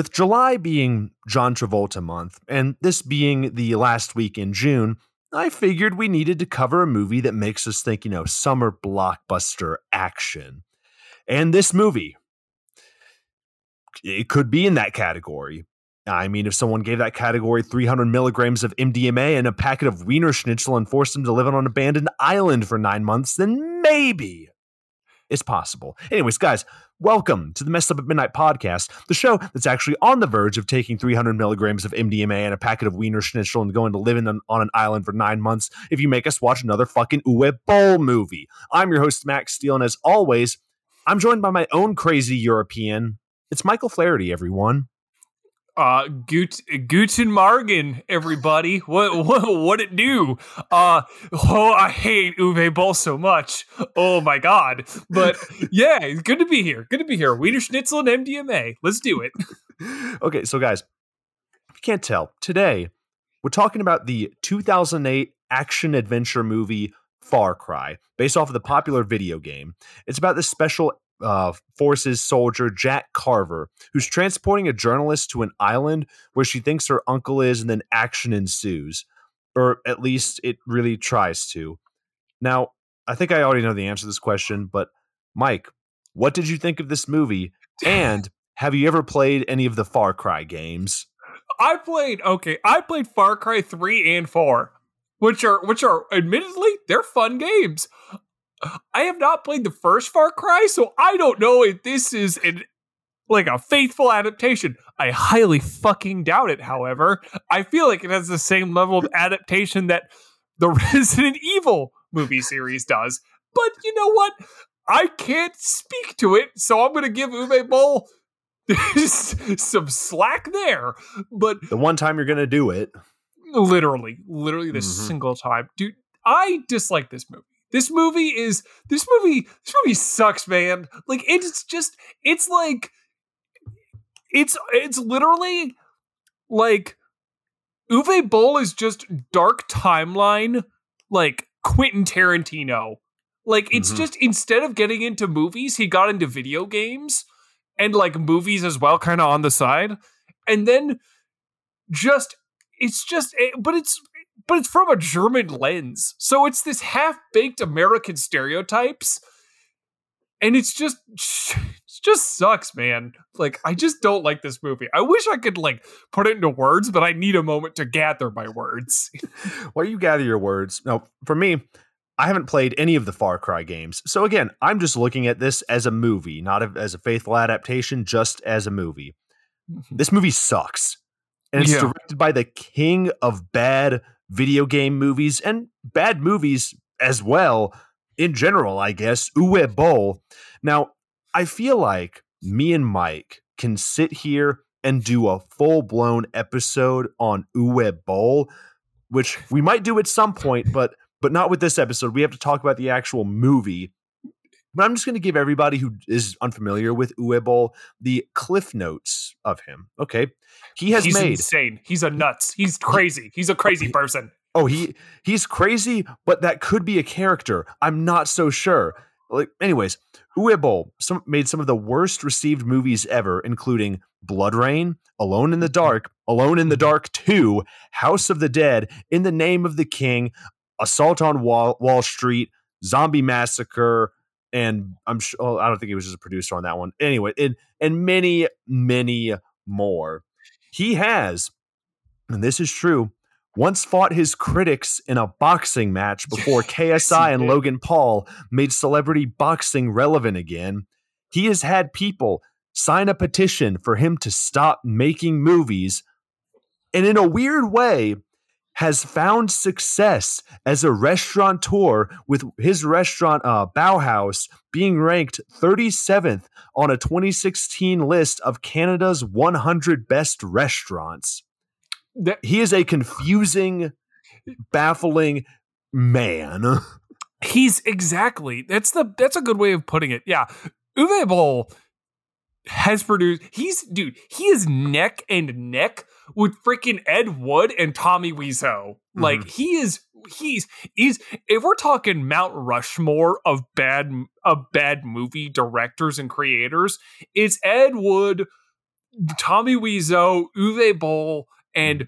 With July being John Travolta month, and this being the last week in June, I figured we needed to cover a movie that makes us think, you know, summer blockbuster action. And this movie, it could be in that category. I mean, if someone gave that category 300 milligrams of MDMA and a packet of Wiener Schnitzel and forced them to live on an abandoned island for nine months, then maybe it's possible. Anyways, guys, welcome to the Messed Up at Midnight podcast, the show that's actually on the verge of taking 300 milligrams of MDMA and a packet of Wiener Schnitzel and going to live in an, on an island for nine months if you make us watch another fucking Uwe Boll movie. I'm your host, Max Steele, and as always, I'm joined by my own crazy European. It's Michael Flaherty, everyone. Uh, Gut, Guten Morgen, everybody. What, what, what it do? Uh, oh, I hate Uwe Boll so much. Oh my god. But yeah, it's good to be here. Good to be here. Wiener Schnitzel and MDMA. Let's do it. okay, so guys, if you can't tell, today we're talking about the 2008 action adventure movie Far Cry, based off of the popular video game. It's about this special uh, forces soldier Jack Carver, who's transporting a journalist to an island where she thinks her uncle is, and then action ensues. Or at least it really tries to. Now, I think I already know the answer to this question, but Mike, what did you think of this movie? And have you ever played any of the Far Cry games? I played okay, I played Far Cry 3 and 4, which are which are admittedly they're fun games. I have not played the first Far Cry, so I don't know if this is an like a faithful adaptation. I highly fucking doubt it, however. I feel like it has the same level of adaptation that the Resident Evil movie series does. But you know what? I can't speak to it, so I'm going to give Uwe Boll some slack there. But the one time you're going to do it, literally, literally the mm-hmm. single time, dude. I dislike this movie. This movie is this movie this movie sucks, man. Like it's just it's like it's it's literally like Uwe Boll is just dark timeline like Quentin Tarantino. Like it's mm-hmm. just instead of getting into movies, he got into video games and like movies as well kind of on the side. And then just it's just eh, but it's but it's from a German lens. So it's this half baked American stereotypes. And it's just it just sucks, man. Like I just don't like this movie. I wish I could like put it into words, but I need a moment to gather my words. While you gather your words, no, for me, I haven't played any of the Far Cry games. So again, I'm just looking at this as a movie, not as a faithful adaptation, just as a movie. Mm-hmm. This movie sucks. And it's yeah. directed by the king of bad video game movies and bad movies as well in general, I guess, Uwe Boll. Now, I feel like me and Mike can sit here and do a full blown episode on Uwe Boll, which we might do at some point, but but not with this episode. We have to talk about the actual movie. But I'm just going to give everybody who is unfamiliar with Uwe Boll the cliff notes of him. Okay, he has he's made insane. He's a nuts. He's crazy. He's a crazy person. Oh, he he's crazy, but that could be a character. I'm not so sure. Like, anyways, Uwe Boll some, made some of the worst received movies ever, including BloodRayne, Alone in the mm-hmm. Dark, Alone in the mm-hmm. Dark 2, House of the Dead, In the Name of the King, Assault on Wall, Wall Street, Zombie Massacre, and I'm sure oh, I don't think he was just a producer on that one. Anyway, and and many many more. He has, and this is true, once fought his critics in a boxing match before KSI and Logan Paul made celebrity boxing relevant again. He has had people sign a petition for him to stop making movies. And in a weird way, has found success as a restaurateur with his restaurant uh, Bauhaus being ranked 37th on a 2016 list of Canada's 100 best restaurants. He is a confusing, baffling man. He's exactly that's the that's a good way of putting it. Yeah, Uwe Boll has produced. He's dude. He is neck and neck with freaking Ed Wood and Tommy Wiseau. Mm-hmm. Like he is. He's he's. If we're talking Mount Rushmore of bad of bad movie directors and creators, it's Ed Wood, Tommy Wiseau, Uwe Boll, and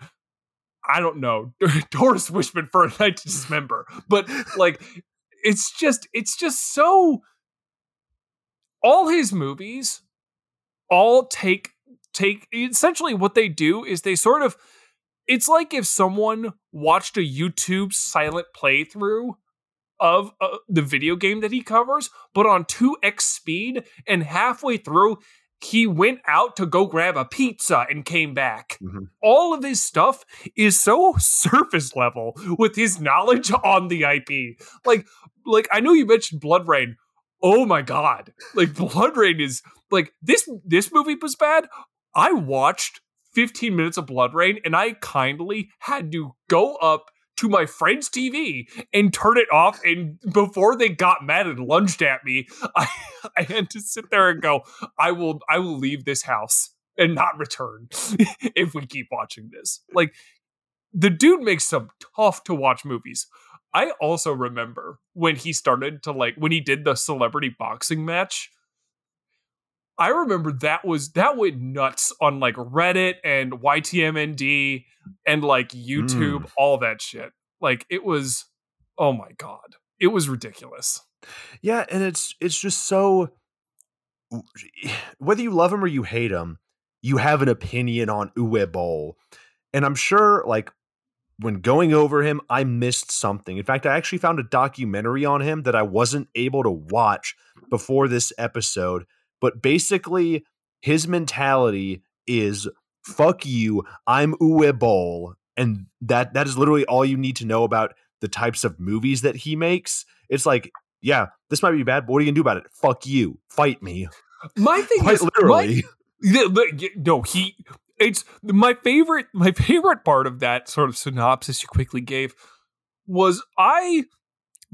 I don't know Doris Wishman for a night to dismember, but like it's just it's just so. All his movies, all take take essentially what they do is they sort of it's like if someone watched a YouTube silent playthrough of uh, the video game that he covers, but on 2x speed, and halfway through, he went out to go grab a pizza and came back. Mm-hmm. All of his stuff is so surface level with his knowledge on the IP. Like, like I know you mentioned BloodRayne. Oh my god! Like BloodRayne is like this. This movie was bad. I watched 15 minutes of BloodRayne, and I kindly had to go up to my friend's TV and turn it off. And before they got mad and lunged at me, I, I had to sit there and go, I will I will leave this house and not return if we keep watching this. Like the dude makes some tough to watch movies. I also remember when he started to like when he did the celebrity boxing match I remember that was that went nuts on like Reddit and YTMND and like YouTube, mm. all that shit. Like it was oh my god. It was ridiculous. Yeah, and it's it's just so whether you love him or you hate him, you have an opinion on Uwe Boll. And I'm sure like when going over him, I missed something. In fact, I actually found a documentary on him that I wasn't able to watch before this episode but basically, his mentality is fuck you, I'm Uwe Boll. And that that is literally all you need to know about the types of movies that he makes. It's like, yeah, this might be bad, but what are you gonna do about it? Fuck you. Fight me. My thing Quite is literally. My, no, he it's my favorite my favorite part of that sort of synopsis you quickly gave was I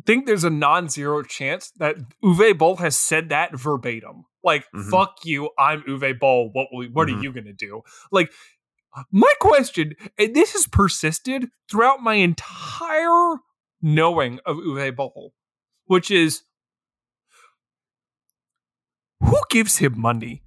think there's a non-zero chance that Uwe Boll has said that verbatim. Like, mm-hmm. fuck you, I'm Uwe Boll. What will, what mm-hmm. are you gonna do? Like, my question, and this has persisted throughout my entire knowing of Uwe Boll, which is who gives him money?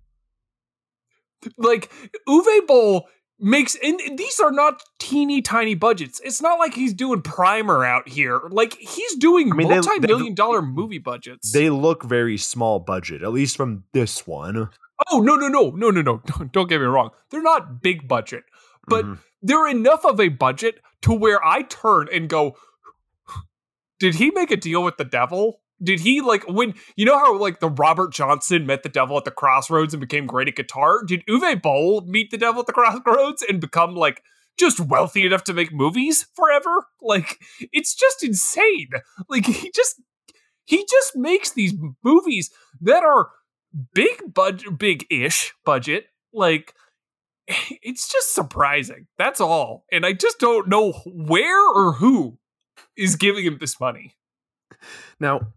Like, Uwe Boll makes and these are not teeny tiny budgets. It's not like he's doing primer out here. Like he's doing I mean, multi-million dollar movie budgets. They look very small budget, at least from this one. Oh no no no no no no! Don't get me wrong. They're not big budget, but mm-hmm. they're enough of a budget to where I turn and go. Did he make a deal with the devil? Did he like when you know how like the Robert Johnson met the devil at the crossroads and became great at guitar? Did Uwe Boll meet the devil at the crossroads and become like just wealthy enough to make movies forever? Like it's just insane. Like he just he just makes these movies that are big budget big-ish budget like it's just surprising. That's all. And I just don't know where or who is giving him this money. Now,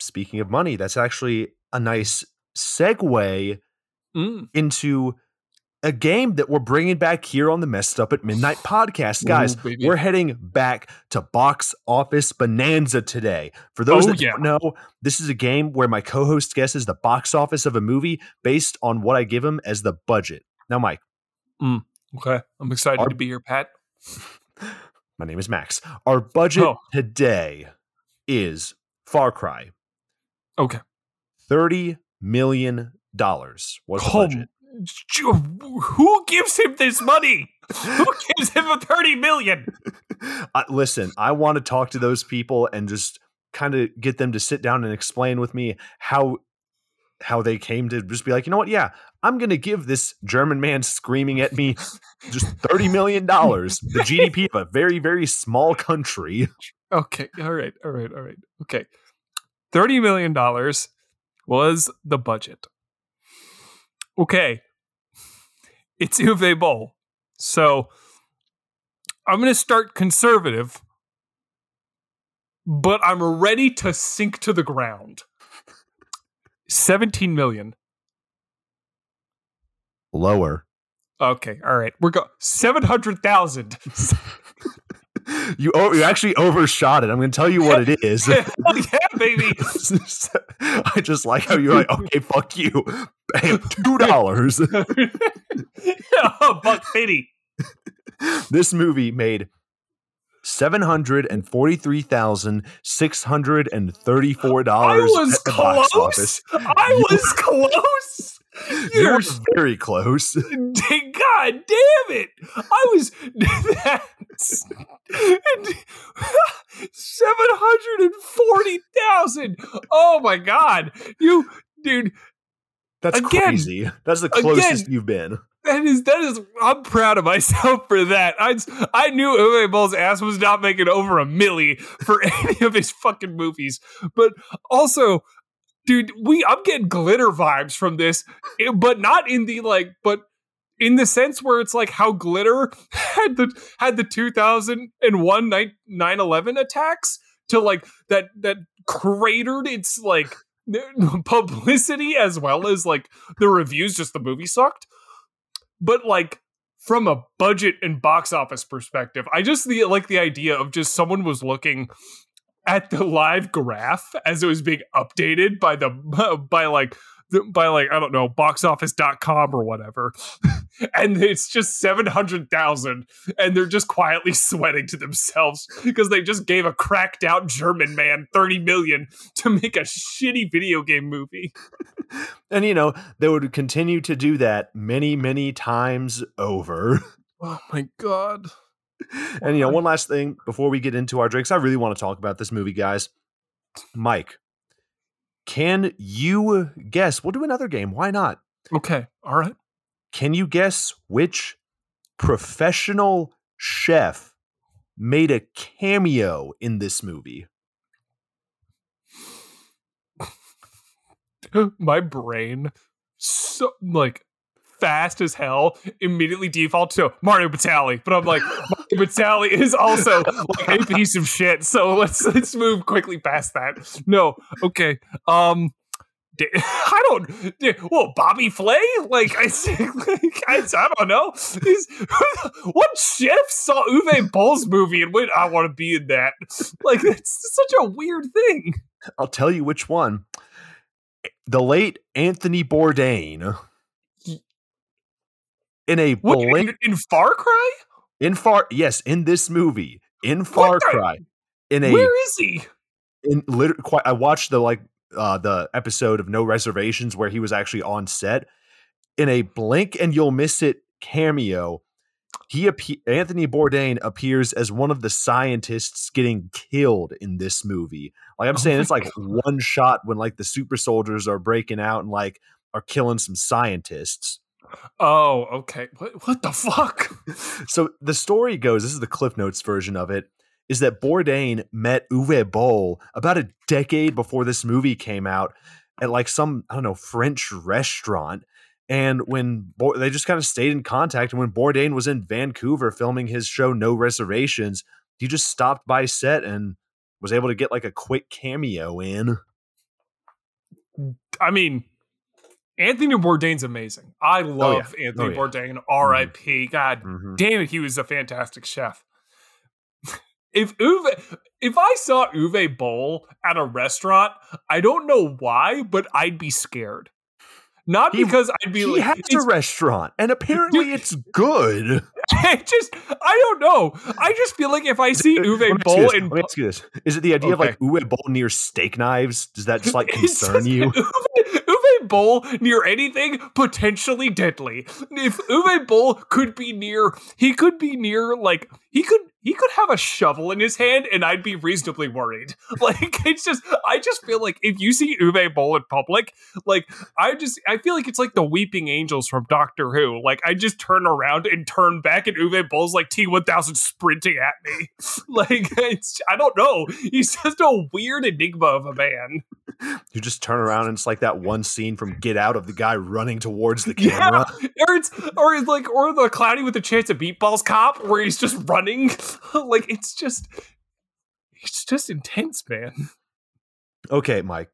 speaking of money, that's actually a nice segue mm. into a game that we're bringing back here on the Messed Up at Midnight podcast. Guys, Ooh, we're heading back to Box Office Bonanza today. For those oh, that yeah. don't know, this is a game where my co host guesses the box office of a movie based on what I give him as the budget. Now, Mike. Mm, okay. I'm excited our, to be here, Pat. my name is Max. Our budget oh. today is Far Cry Okay. $30 million was the oh, budget. Who gives him this money? Who gives him a 30 million? Uh, listen, I want to talk to those people and just kind of get them to sit down and explain with me how how they came to just be like, you know what? Yeah, I'm going to give this German man screaming at me just $30 million, the GDP of a very, very small country. Okay. All right. All right. All right. Okay. $30 million was the budget. Okay. It's Uwe Boll. So I'm going to start conservative, but I'm ready to sink to the ground. 17 million. Lower. Okay, all right. We're going 700,000. you you actually overshot it. I'm going to tell you what it is. Hell oh, yeah, baby. I just like how you're like, okay, fuck you. Two dollars. oh, buck fifty. this movie made seven hundred and forty-three thousand six hundred and thirty-four I dollars was at the box close. office. I You- was close. You're You're very close. God damn it! I was that's seven hundred and forty thousand. Oh my god, you dude, That's Again. crazy. That's the closest you've been. That is that is. I'm proud of myself for that. I I knew Uwe Boll's ass was not making over a milli for any of his fucking movies, but also. Dude, we I'm getting glitter vibes from this, but not in the like, but in the sense where it's like how glitter had the had the 2001 9 11 attacks to like that that cratered its like publicity as well as like the reviews just the movie sucked but like from a budget and box office perspective i just the like the idea of just someone was looking at the live graph as it was being updated by the by like by like I don't know boxoffice.com or whatever and it's just 700,000 and they're just quietly sweating to themselves because they just gave a cracked out German man 30 million to make a shitty video game movie. And you know, they would continue to do that many, many times over. Oh my god. And you know, one last thing before we get into our drinks, I really want to talk about this movie, guys. Mike, can you guess? We'll do another game. Why not? Okay. All right. Can you guess which professional chef made a cameo in this movie? my brain so like fast as hell immediately default to Mario Batali, but I'm like Mario Batali is also like a piece of shit. So let's let's move quickly past that. No, okay. Um I don't. Well, Bobby Flay, like I, like, I, I don't know. He's, what chef saw Uwe Boll's movie and went, "I want to be in that"? Like it's such a weird thing. I'll tell you which one. The late Anthony Bourdain. In a What blink in, in Far Cry? in far yes, in this movie, in Far What the- Cry. In a Where is he? in literally quite I watched the like uh the episode of No Reservations where he was actually on set. In a blink and you'll miss it cameo, he appe- Anthony Bourdain appears as one of the scientists getting killed in this movie. Like I'm Oh saying, it's like one shot when like the super soldiers are breaking out and like are killing some scientists. Oh, okay. What, what the fuck? So the story goes, this is the Cliff Notes version of it, is that Bourdain met Uwe Boll about a decade before this movie came out at like some, I don't know, French restaurant. And when Bour- they just kind of stayed in contact, and when Bourdain was in Vancouver filming his show No Reservations, he just stopped by set and was able to get like a quick cameo in. I mean, Anthony Bourdain's amazing. I love Anthony Oh, yeah. Bourdain. R.I.P. God Mhm. damn it, he was a fantastic chef. if Uwe, if I saw Uwe Boll at a restaurant, I don't know why, but I'd be scared. Not He- because I'd be He like, has a restaurant, and apparently Dude. it's good. I just, I don't know. I just feel like if I see Uwe Boll this. in Let me ask you this: Is it the idea of like Uwe Boll near steak knives? Does that just like concern just you? Uwe, Boll near anything potentially deadly. If Uwe Boll could be near, he could be near like he could he could have a shovel in his hand, and I'd be reasonably worried. Like it's just I just feel like if you see Uwe Boll in public, like I just I feel like it's like the weeping angels from Doctor Who. Like I just turn around and turn back, and Uwe Boll's like T one thousand sprinting at me. Like it's I don't know. He's just a weird enigma of a man. You just turn around and it's like that one scene from Get Out of the guy running towards the camera. Yeah. or it's or it's like or the cloudy with a chance of meatballs cop where he's just running like it's just it's just intense man Okay, Mike.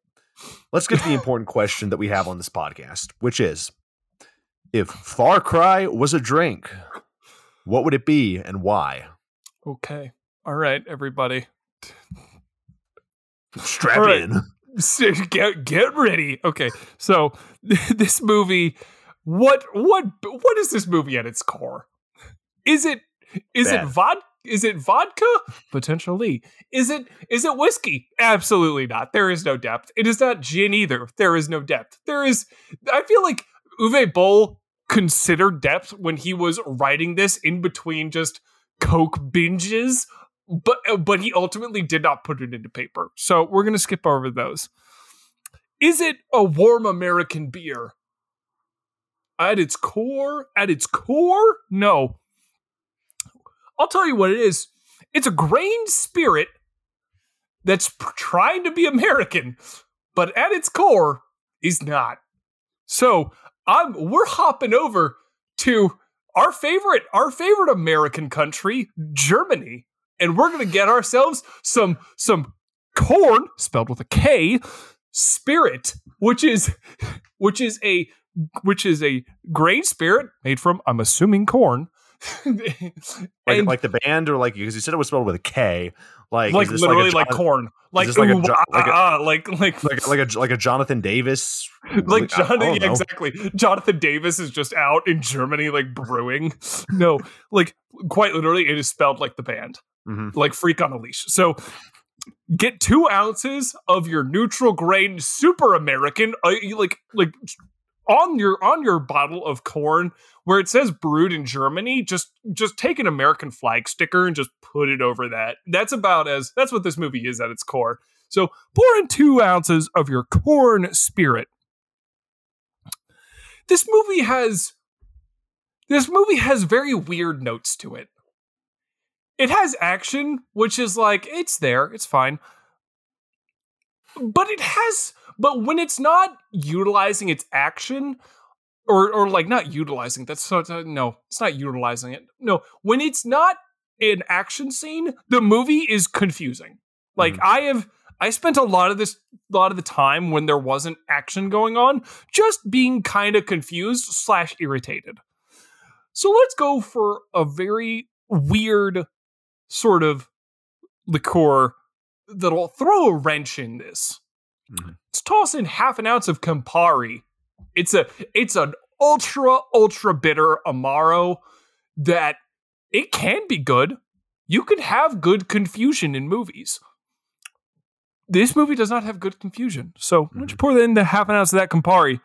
Let's get to the important question that we have on this podcast, which is if Far Cry was a drink, what would it be and why? okay all right everybody Strap right. in. So get get ready okay so this movie what what what is this movie at its core? Is it is Bad. it vodka? Is it vodka? Potentially. Is it is it whiskey? Absolutely not. There is no depth. It is not gin either. There is no depth. There is I feel like Uwe Boll considered depth when he was writing this in between just coke binges, but but he ultimately did not put it into paper. So we're gonna skip over those. Is it a warm American beer? At its core, at its core, no. I'll tell you what it is. It's a grain spirit that's trying to be American, but at its core is not. So I'm we're hopping over to our favorite our favorite American country, Germany, and we're gonna get ourselves some some corn spelled with a K spirit, which is which is a which is a grain spirit made from I'm assuming corn. Like, like the band, or like because you said it was spelled with a K, like like literally like, corn, like this like a Jo- like a- ah, like like like like a like a Jonathan Davis, like Jonathan, yeah, exactly. Jonathan Davis is just out in Germany, like brewing. No, like quite literally, it is spelled like the band, Mhm. like Freak on a Leash. So get two ounces of your neutral grain super American, uh, like like on your on your bottle of corn where it says brewed in Germany. Just just take an American flag sticker and just put it over that. That's about as that's what this movie is at its core. So pour in two ounces of your corn spirit. This movie has this movie has very weird notes to it. It has action, which is like it's there, it's fine. But it has but when it's not utilizing its action or or like not utilizing that's so no, it's not utilizing it. No, when it's not an action scene, the movie is confusing. Like Mhm. I have I spent a lot of this a lot of the time when there wasn't action going on just being kind of confused slash irritated. So let's go for a very weird sort of liqueur that'll throw a wrench in this. Mhm. Let's toss in half an ounce of Campari. It's a it's an ultra ultra bitter amaro that it can be good. You can have good confusion in movies. This movie does not have good confusion. So why don't you mm-hmm. pour that into half an ounce of that Campari?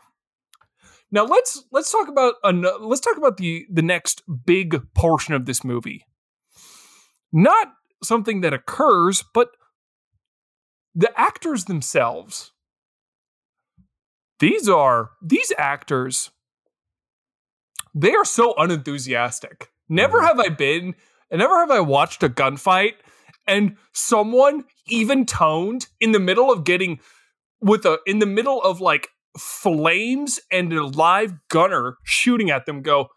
Now let's let's talk about an, let's talk about the the next big portion of this movie. Not something that occurs, but the actors themselves. These are these actors. They are so unenthusiastic. Never Mhm. have I been, and never have I watched a gunfight and someone even toned in the middle of getting with a in the middle of like flames and a live gunner shooting at them go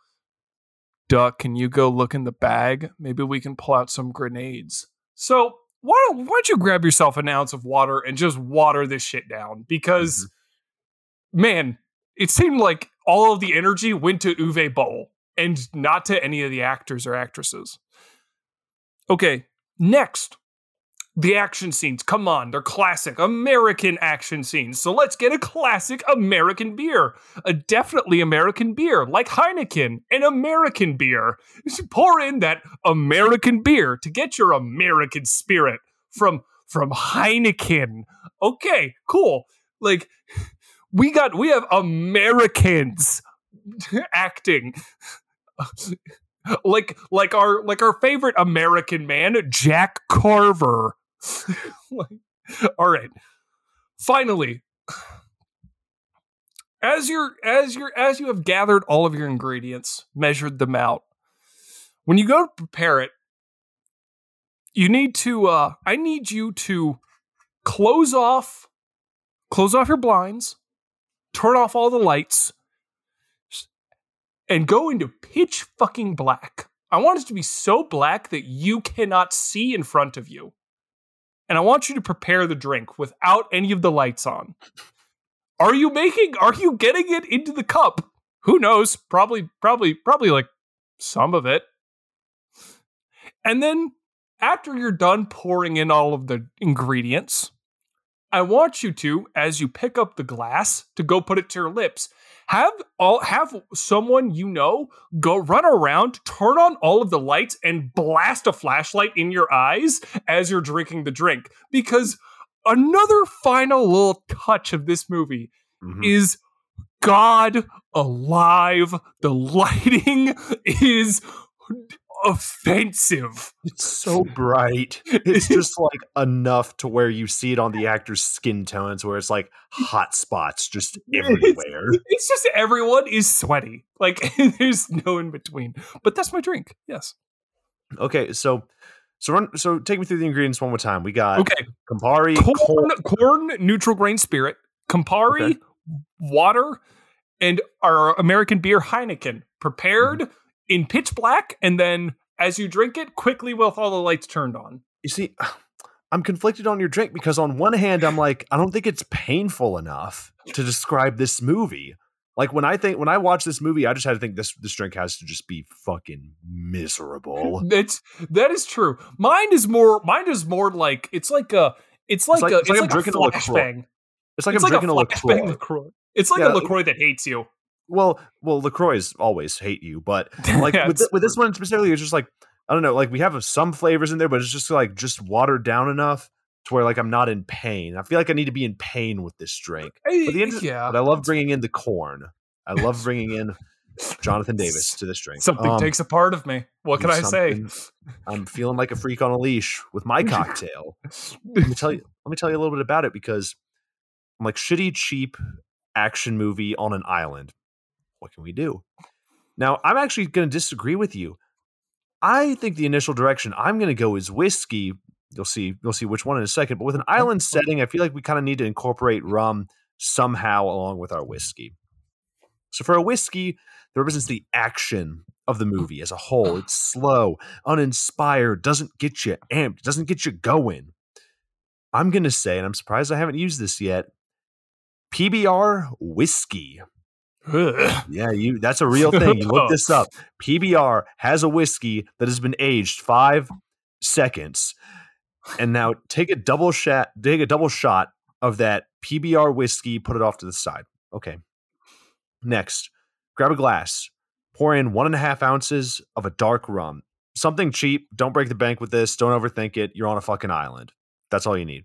duck can you go look in the bag maybe we can pull out some grenades so why don't, why don't you grab yourself an ounce of water and just water this shit down because man it seemed like all of the energy went to uwe boll and not to any of the actors or actresses okay next the action scenes. Come on, they're classic American action scenes. So let's get a classic American beer. A definitely American beer, like Heineken, an American beer. You should pour in that American beer to get your American spirit from from Heineken. Okay, cool. Like we got we have Americans acting like like our like our favorite American man, Jack Carver. All right. Finally, as you're as you're as you have gathered all of your ingredients, measured them out, when you go to prepare it, you need to uh I need you to close off close off your blinds, turn off all the lights, and go into pitch fucking black. I want it to be so black that you cannot see in front of you. And I want you to prepare the drink without any of the lights on. Are you making are you getting it into the cup? Who knows? Probably probably probably like some of it. And then after you're done pouring in all of the ingredients, I want you to as you pick up the glass to go put it to your lips, have all have someone you know go run around, turn on all of the lights, and blast a flashlight in your eyes as you're drinking the drink. Because another final little touch of this movie mm-hmm. is God alive. The lighting is offensive. It's so bright. It's just like enough to where you see it on the actor's skin tones, where it's like hot spots just everywhere. It's, it's just everyone is sweaty. Like there's no in between. But that's my drink. Yes. Okay, so so run. So take me through the ingredients one more time. We got okay Campari, corn, corn neutral grain spirit, Campari, okay. water, and our American beer Heineken, prepared. Mm-hmm in pitch black, and then as you drink it, quickly with all the lights turned on. You see, I'm conflicted on your drink because on one hand, I'm like, I don't think it's painful enough to describe this movie. Like when I think when I watch this movie, I just had to think this this drink has to just be fucking miserable. That's that is true. Mine is more mine is more like it's like a it's like, it's like a it's, like, like drinking a flashbang. It's like it's I'm like drinking a, a LaCroix. LaCroix. It's like yeah, a LaCroix that hates you. Well, well, Lacroix always hate you, but like yeah, with, th- with this one specifically, it's just like I don't know, like we have some flavors in there, but it's just like just watered down enough to where like I'm not in pain. I feel like I need to be in pain with this drink. But, the end, yeah, but I love bringing in the corn. I love bringing in Jonathan Davis to this drink. Something um, takes a part of me. What can I say? I'm feeling like a freak on a leash with my cocktail. let me tell you. Let me tell you a little bit about it because I'm like shitty, cheap action movie on an island what can we do? Now, I'm actually going to disagree with you. I think the initial direction I'm going to go is whiskey. You'll see. You'll see which one in a second. But with an island setting, I feel like we kind of need to incorporate rum somehow along with our whiskey. So for a whiskey, that represents the action of the movie as a whole. It's slow, uninspired, doesn't get you amped, doesn't get you going. I'm going to say, and I'm surprised I haven't used this yet, PBR whiskey. Yeah, you that's a real thing. You look this up. PBR has a whiskey that has been aged 5 seconds. And now take a double shot take a double shot of that PBR whiskey, put it off to the side. Okay. Next, grab a glass, pour in one and a half ounces of a dark rum. Something cheap. Don't break the bank with this. Don't overthink it. You're on a fucking island. That's all you need.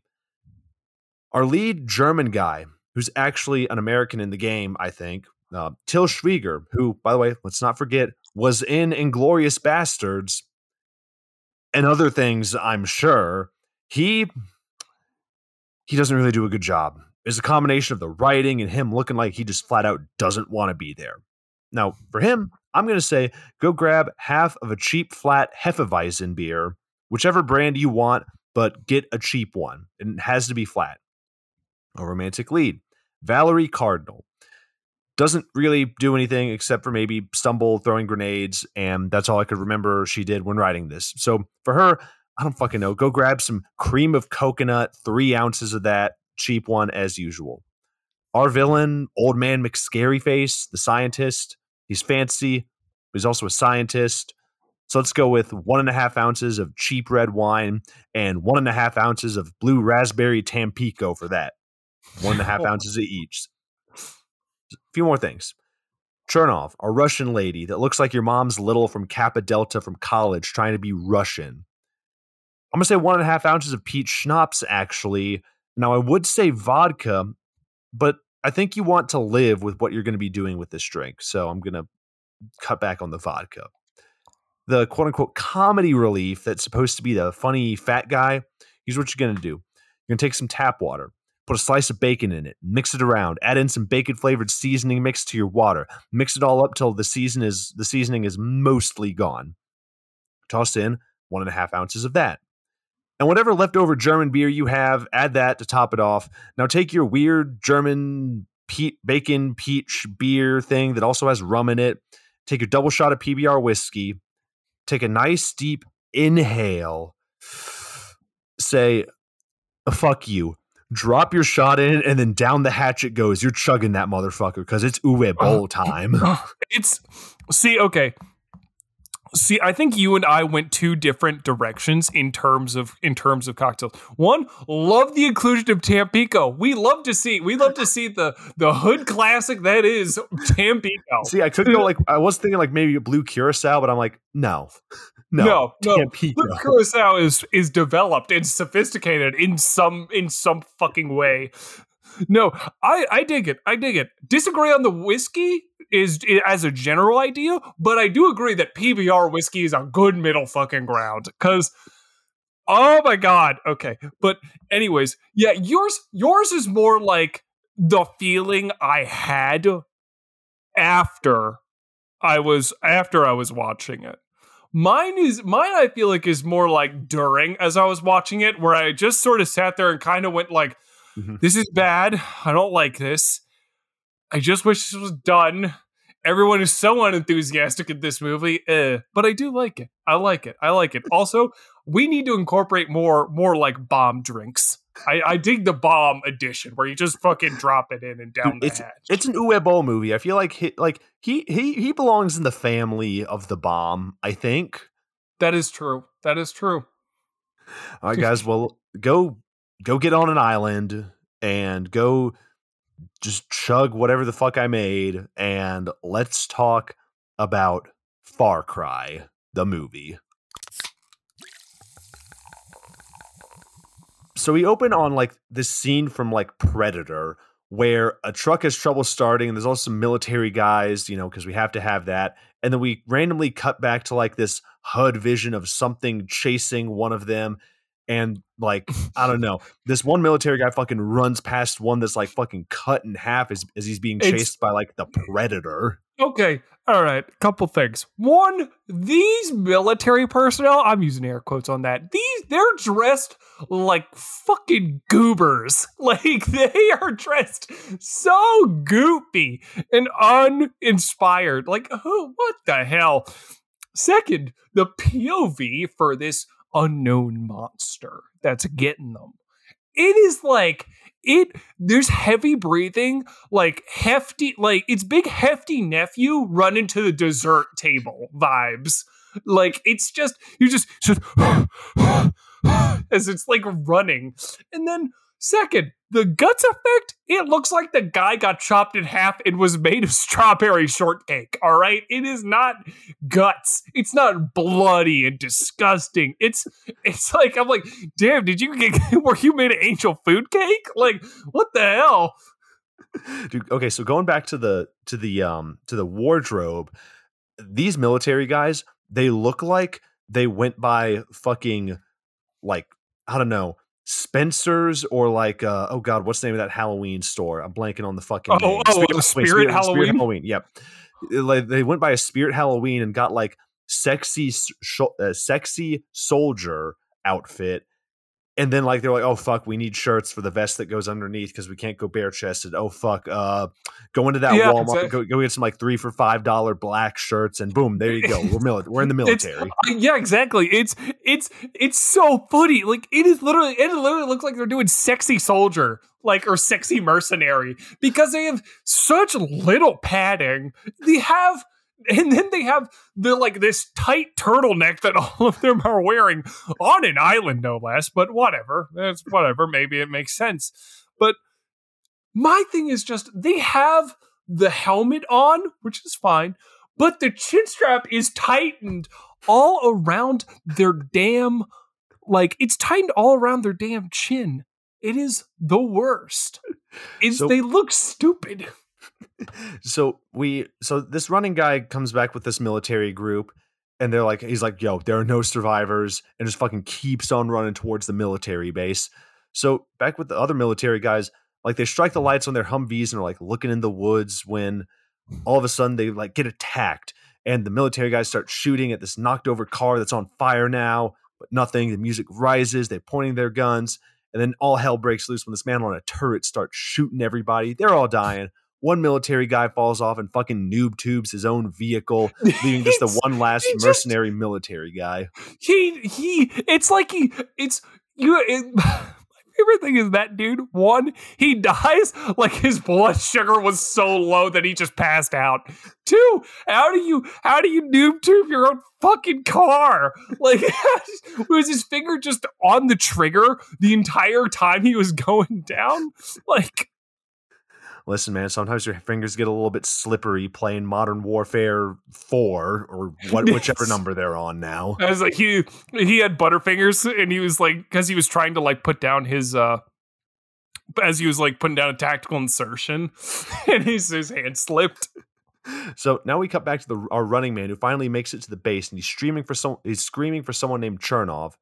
Our lead German guy, who's actually an American in the game, I think, uh, Til Schweiger, who, by the way, let's not forget, was in Inglourious Basterds and other things, I'm sure. He he doesn't really do a good job. It's a combination of the writing and him looking like he just flat out doesn't want to be there. Now, for him, I'm going to say go grab half of a cheap flat Hefeweizen beer, whichever brand you want, but get a cheap one. It has to be flat. A romantic lead. Valerie Cardinal doesn't really do anything except for maybe stumble throwing grenades and that's all i could remember she did when writing this. So for her i don't fucking know. Go grab some cream of coconut three ounces of that cheap one as usual. Our villain old man mcscaryface the scientist he's fancy but he's also a scientist. So let's go with one and a half ounces of cheap red wine and one and a half ounces of blue raspberry tampico for that. One and a half ounces of each few more things. Chernov, a Russian lady that looks like your mom's little from Kappa Delta from college trying to be Russian. I'm going to say one and a half ounces of peach schnapps, actually. Now, I would say vodka, but I think you want to live with what you're going to be doing with this drink. So I'm going to cut back on the vodka. The quote unquote comedy relief that's supposed to be the funny fat guy, here's what you're going to do. You're going to take some tap water, Put a slice of bacon in it, mix it around, add in some bacon flavored seasoning mix to your water. Mix it all up till the season is the seasoning is mostly gone. Toss in one and a half ounces of that. And whatever leftover German beer you have, add that to top it off. Now take your weird German pe- bacon peach beer thing that also has rum in it. Take your double shot of PBR whiskey. Take a nice deep inhale. Say, fuck you drop your shot in, and then down the hatch it goes. You're chugging that motherfucker because it's Uwe uh-huh. Boll time. Uh-huh. it's see, okay. See, I think you and I went two different directions in terms of in terms of cocktails. One, love the inclusion of Tampico. We love to see we love to see the the hood classic that is Tampico. See, I could go like I was thinking like maybe a blue curacao, but I'm like, no. No, no, no. Tampico. Blue curacao is is developed and sophisticated in some in some fucking way. No, I I dig it. I dig it. Disagree on the whiskey is as a general idea, but I do agree that PBR whiskey is a good middle fucking ground because. Oh my god. Okay. But anyways, yeah, yours yours is more like the feeling I had after I was after I was watching it. Mine is mine I feel like is more like during as I was watching it where I just sort of sat there and kind of went like mm-hmm. this is bad. I don't like this. I just wish this was done. Everyone is so unenthusiastic at this movie, eh, but I do like it. I like it. I like it. Also, we need to incorporate more more like bomb drinks. I, I dig the bomb edition where you just fucking drop it in and down it's, hatch. It's an Uwe Boll movie. I feel like he, like he he he belongs in the family of the bomb. I think that is true. That is true. All right, guys. Well, go go get on an island and go just chug whatever the fuck I made and let's talk about Far Cry, the movie. So we open on like this scene from like Predator where a truck has trouble starting and there's also some military guys, you know, because we have to have that. And then we randomly cut back to like this HUD vision of something chasing one of them and like I don't know, this one military guy fucking runs past one that's like fucking cut in half as, as he's being chased it's, by like the predator. Okay, all right, couple things. One, these military personnel, I'm using air quotes on that. These they're dressed like fucking goobers. Like they are dressed so goopy and uninspired. Like who? What the hell? Second, the POV for this unknown monster that's getting them. It is like it there's heavy breathing, like hefty, like it's big hefty nephew run into the dessert table vibes. Like it's just you just just as it's like running. And then second, the guts effect, it looks like the guy got chopped in half and was made of strawberry shortcake. All right. It is not guts. It's not bloody and disgusting. It's it's like I'm like, damn, did you get were you made an angel food cake? Like, what the hell? Dude, okay, so going back to the to the um to the wardrobe, these military guys, they look like they went by fucking like I don't know Spencer's or like uh, oh god, what's the name of that Halloween store? I'm blanking on the fucking oh, name. Oh, Spirit, oh, Spirit, Spirit, Halloween. Spirit Halloween. Yep. Like they went by a Spirit Halloween and got like sexy, sh- uh, sexy soldier outfit and then like they're like, oh fuck, we need shirts for the vest that goes underneath because we can't go bare chested. Oh fuck, uh, go into that yeah, Walmart, exactly. go, go get some like three for five dollar black shirts, and boom, there you go. We're mili- we're in the military. It's, yeah, exactly. It's it's it's so funny. Like it is literally it literally looks like they're doing sexy soldier like or sexy mercenary because they have such little padding. They have and then they have the like this tight turtleneck that all of them are wearing on an island, no less. But whatever, it's whatever. Maybe it makes sense. But my thing is just they have the helmet on, which is fine, but the chin strap is tightened all around their damn like it's tightened all around their damn chin. It is the worst. It's so, they look stupid so we so this running guy comes back with this military group and they're like he's like yo there are no survivors and just fucking keeps on running towards the military base. So back with the other military guys like they strike the lights on their humvees and are like looking in the woods when all of a sudden they like get attacked and the military guys start shooting at this knocked over car that's on fire now but nothing. The music rises they're pointing their guns and then all hell breaks loose when this man on a turret starts shooting everybody. They're all dying one military guy falls off and fucking noob tubes his own vehicle, leaving just the one last mercenary just, military guy. He he. It's like he. It's you. It, favorite thing is that dude, one, he dies like his blood sugar was so low that he just passed out. Two, how do you how do you noob tube your own fucking car? Like was his finger just on the trigger the entire time he was going down? Like listen, man, sometimes your fingers get a little bit slippery playing Modern Warfare 4 or what, whichever number they're on now. I was like, he he had butterfingers and he was like, because he was trying to like put down his uh as he was like putting down a tactical insertion and his his hand slipped. So now we cut back to the our running man who finally makes it to the base and he's screaming for some he's screaming for someone named Chernov.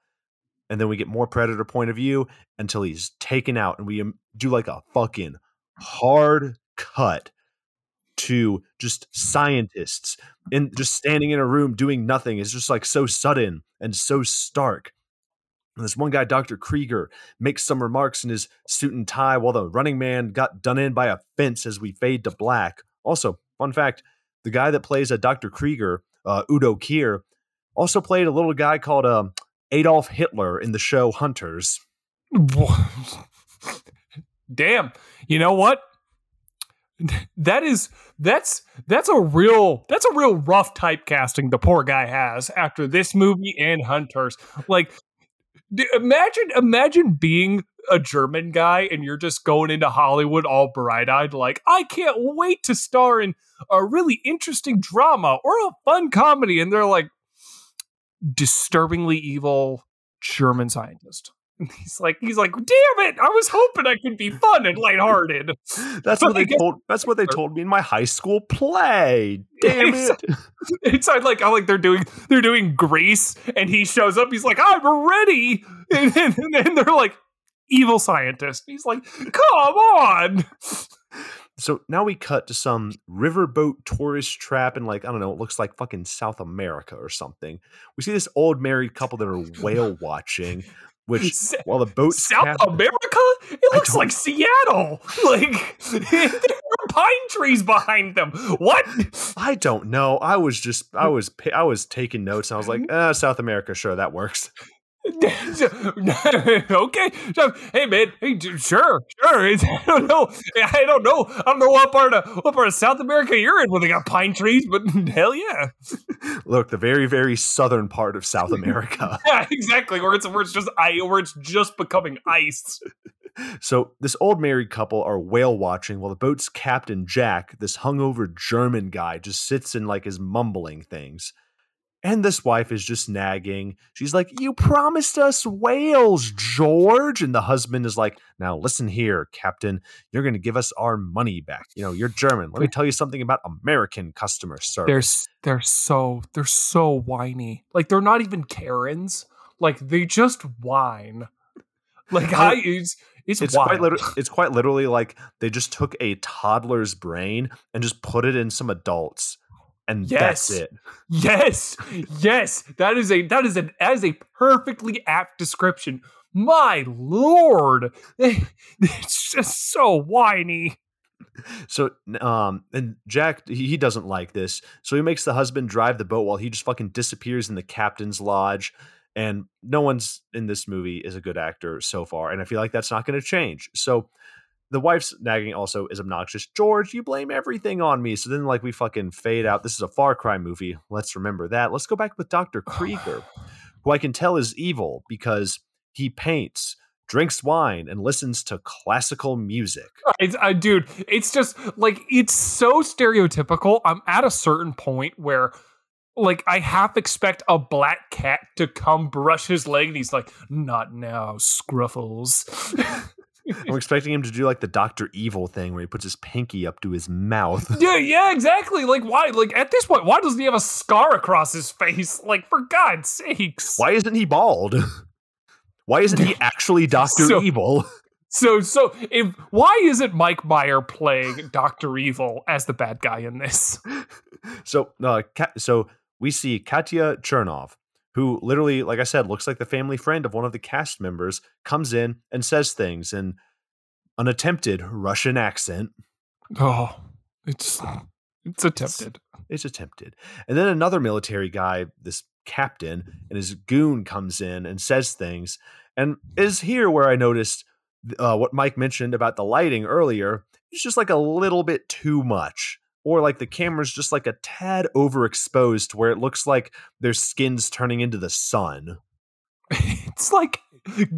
And then we get more predator point of view until he's taken out and we um, do like a fucking hard cut to just scientists and just standing in a room doing nothing is just like so sudden and so stark. And this one guy, Dr. Krieger, makes some remarks in his suit and tie while the running man got done in by a fence as we fade to black. Also, fun fact the guy that plays a Dr. Krieger, uh, Udo Kier, also played a little guy called uh, Adolf Hitler in the show Hunters. Damn. You know what? That is that's that's a real that's a real rough typecasting the poor guy has after this movie and Hunters. Like imagine imagine being a German guy and you're just going into Hollywood all bright-eyed like I can't wait to star in a really interesting drama or a fun comedy and they're like disturbingly evil German scientist. He's like, he's like, damn it! I was hoping I could be fun and lighthearted. That's what they told. That's what they told me in my high school play. Damn it! It's like, I like they're doing, they're doing Grease, and he shows up. He's like, I'm ready, and, and, and they're like, evil scientist. He's like, come on. So now we cut to some riverboat tourist trap in like I don't know, it looks like fucking South America or something. We see this old married couple that are whale watching. Which while the boat South America, it looks like Seattle. Like there are pine trees behind them. What? I don't know. I was just I was I was taking notes and I was like, uh, South America, sure that works. okay. Hey man. Hey, sure, sure. It's, I don't know. I don't know. I don't know what part of what part of South America you're in where they got pine trees, but hell yeah. Look, the very very southern part of South America. yeah, exactly. Where it's where it's just I where it's just becoming ice. So this old married couple are whale watching while the boat's captain Jack, this hungover German guy, just sits and like is mumbling things. And this wife is just nagging. She's like, You promised us whales, George. And the husband is like, Now listen here, Captain. You're going to give us our money back. You know, you're German. Let me tell you something about American customer service. They're, they're so, they're so whiny. Like, they're not even Karens. Like, they just whine. Like, I, it's, it's, it's quite literally, it's quite literally like they just took a toddler's brain and just put it in some adults and yes. that's it. Yes, yes, that is a that is an as a perfectly apt description. My lord, it's just so whiny. So, um, and Jack he doesn't like this, so he makes the husband drive the boat while he just fucking disappears in the captain's lodge. And no one's in this movie is a good actor so far, and I feel like that's not going to change. So, the wife's nagging also is obnoxious. George, you blame everything on me. So then, like, we fucking fade out. This is a Far Cry movie. Let's remember that. Let's go back with Dr. Krieger, who I can tell is evil because he paints, drinks wine, and listens to classical music. It's, uh, dude, it's just like, it's so stereotypical. I'm at a certain point where like I half expect a black cat to come brush his leg, and he's like, "Not now, Scruffles." I'm expecting him to do like the Doctor Evil thing where he puts his pinky up to his mouth. Yeah, yeah, exactly. Like why? Like at this point, why doesn't he have a scar across his face? Like for God's sakes, why isn't he bald? Why isn't he actually Doctor so, Evil? So, so if why isn't Mike Meyer playing Doctor Evil as the bad guy in this? So, uh, so we see Katya Chernov, who literally, like I said, looks like the family friend of one of the cast members, comes in and says things in an attempted Russian accent. Oh, it's it's attempted. It's, it's attempted. And then another military guy, this captain, and his goon comes in and says things. And is here where I noticed uh, what Mike mentioned about the lighting earlier is just like a little bit too much. Or like the camera's just like a tad overexposed where it looks like their skin's turning into the sun. it's like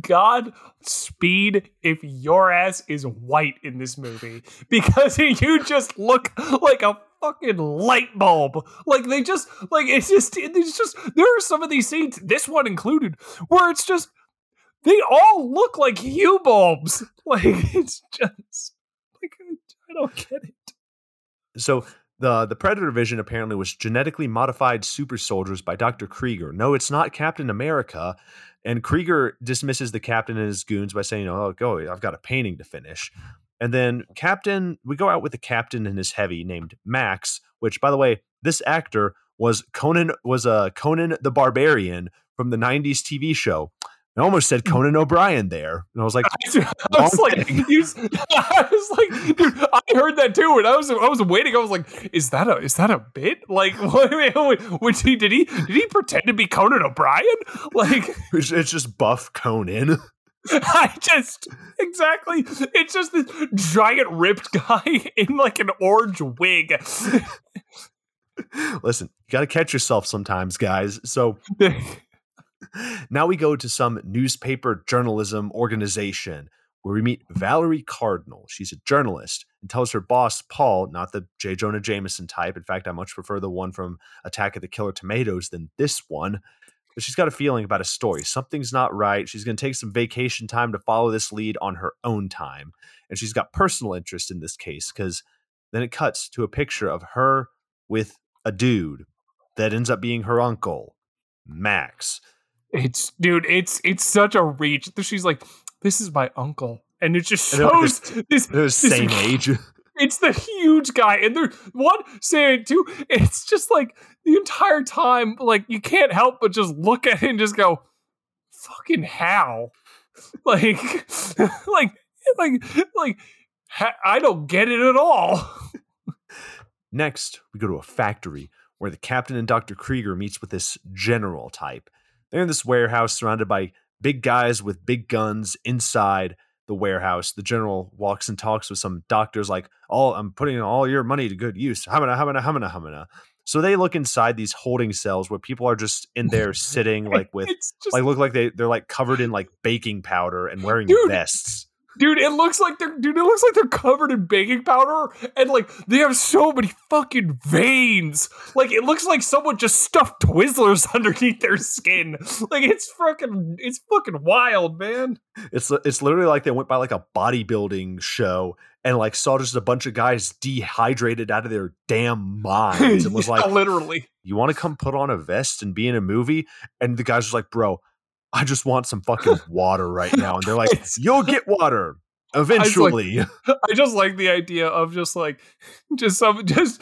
God speed if your ass is white in this movie because you just look like a fucking light bulb. Like they just like it's just it's just there are some of these scenes, this one included, where it's just they all look like hue bulbs. Like it's just like I don't get it. So the the Predator Vision apparently was genetically modified super soldiers by Dr. Krieger. No, it's not Captain America. And Krieger dismisses the captain and his goons by saying, "Oh, go! I've got a painting to finish." And then Captain, we go out with the captain and his heavy named Max, which, by the way, this actor was Conan was a uh, Conan the Barbarian from the '90s TV show. I almost said Conan O'Brien there, and I was like, I, was like, you, I was like, dude, I heard that too, and I was, I was waiting. I was like, is that a, is that a bit? Like, wait he, did he, did he pretend to be Conan O'Brien? Like, it's, it's just buff Conan. I just exactly. It's just this giant ripped guy in like an orange wig. Listen, you got to catch yourself sometimes, guys. So now we go to some newspaper journalism organization where we meet Valerie Cardinal. She's a journalist and tells her boss, Paul, not the J. Jonah Jameson type. In fact, I much prefer the one from Attack of the Killer Tomatoes than this one. But she's got a feeling about a story. Something's not right. She's going to take some vacation time to follow this lead on her own time. And she's got personal interest in this case because then it cuts to a picture of her with a dude that ends up being her uncle, Max. It's dude, it's it's such a reach. She's like, "This is my uncle," and it just shows this, this same age. It's the huge guy, and they're one saying two. It's just like the entire time, like you can't help but just look at it and just go, "Fucking how?" Like, like, like, like, I don't get it at all. Next, we go to a factory where the captain and Dr. Krieger meets with this general type. They're in this warehouse surrounded by big guys with big guns inside the warehouse. The general walks and talks with some doctors like, "All I'm putting all your money to good use." Hamana, hamana, hamana, hamana. So they look inside these holding cells where people are just in there sitting like with just, like look like they they're like covered in like baking powder and wearing dude, vests dude it looks like they're dude it looks like they're covered in baking powder and like they have so many fucking veins. Like it looks like someone just stuffed twizzlers underneath their skin. Like it's fucking it's fucking wild man. It's it's literally like they went by like a bodybuilding show and like saw just a bunch of guys dehydrated out of their damn minds and was yeah, like literally. You want to come put on a vest and be in a movie? And the guys was like bro I just want some fucking water right now. And they're like, you'll get water eventually. I just, like, I just like the idea of just like, just some, just,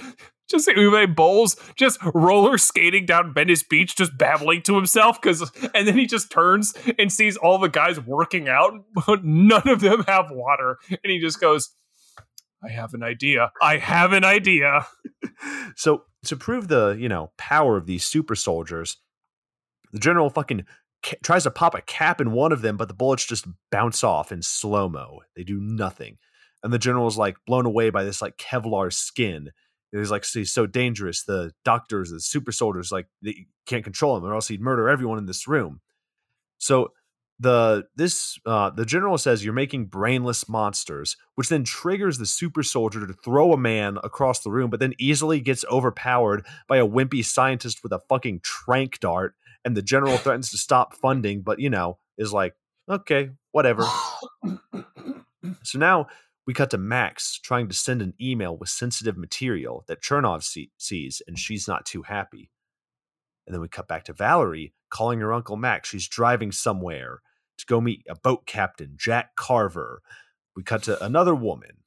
just Uwe Boll just roller skating down Venice Beach, just babbling to himself. Cause, and then he just turns and sees all the guys working out, but none of them have water. And he just goes, I have an idea. I have an idea. so, to prove the, you know, power of these super soldiers, the general fucking tries to pop a cap in one of them, but the bullets just bounce off in slow mo. They do nothing. And the general is like blown away by this like Kevlar skin. He's like, he's so dangerous. The doctors, the super soldiers, like they can't control him, or else he'd murder everyone in this room. So the this uh, the general says you're making brainless monsters, which then triggers the super soldier to throw a man across the room, but then easily gets overpowered by a wimpy scientist with a fucking trank dart and the general threatens to stop funding, but you know, is like, okay, whatever. so now we cut to Max trying to send an email with sensitive material that Chernov see- sees, and she's not too happy. And then we cut back to Valerie calling her uncle Max. She's driving somewhere to go meet a boat captain, Jack Carver. We cut to another woman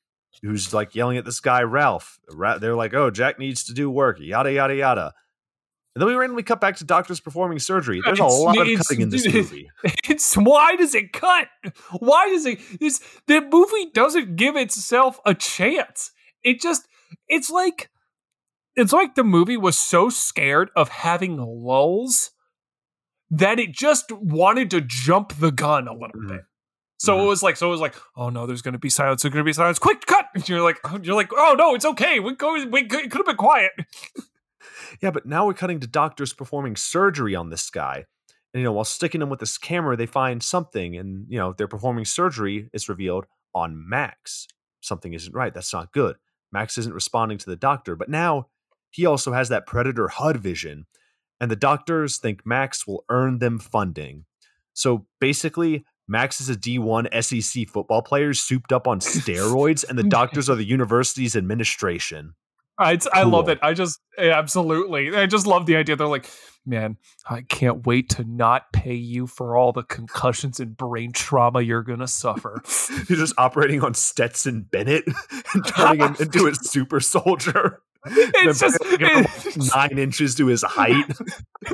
who's like yelling at this guy, Ralph. They're like, oh, Jack needs to do work, yada, yada, yada. And then we randomly cut back to doctors performing surgery. There's a lot of cutting in this movie. It's why does it cut? Why does it? This the movie doesn't give itself a chance. It just it's like it's like the movie was so scared of having lulls that it just wanted to jump the gun a little mm. bit. So Mhm. it was like, so it was like, oh no, there's gonna be silence. There's gonna be silence. Quick, cut! And you're like, you're like, oh no, it's okay. We go. We could have been quiet. Yeah, but now we're cutting to doctors performing surgery on this guy. And, you know, while sticking him with this camera, they find something. And, you know, they're performing surgery, it's revealed, on Max. Something isn't right. That's not good. Max isn't responding to the doctor. But now he also has that Predator HUD vision. And the doctors think Max will earn them funding. So basically, Max is a D1 SEC football player souped up on steroids, and the doctors are the university's administration. I, I love it. I just eh, absolutely. I just love the idea. They're like, man, I can't wait to not pay you for all the concussions and brain trauma you're gonna suffer. He's just operating on Stetson Bennett and turning him into a super soldier. it's just. it- nine inches to his height.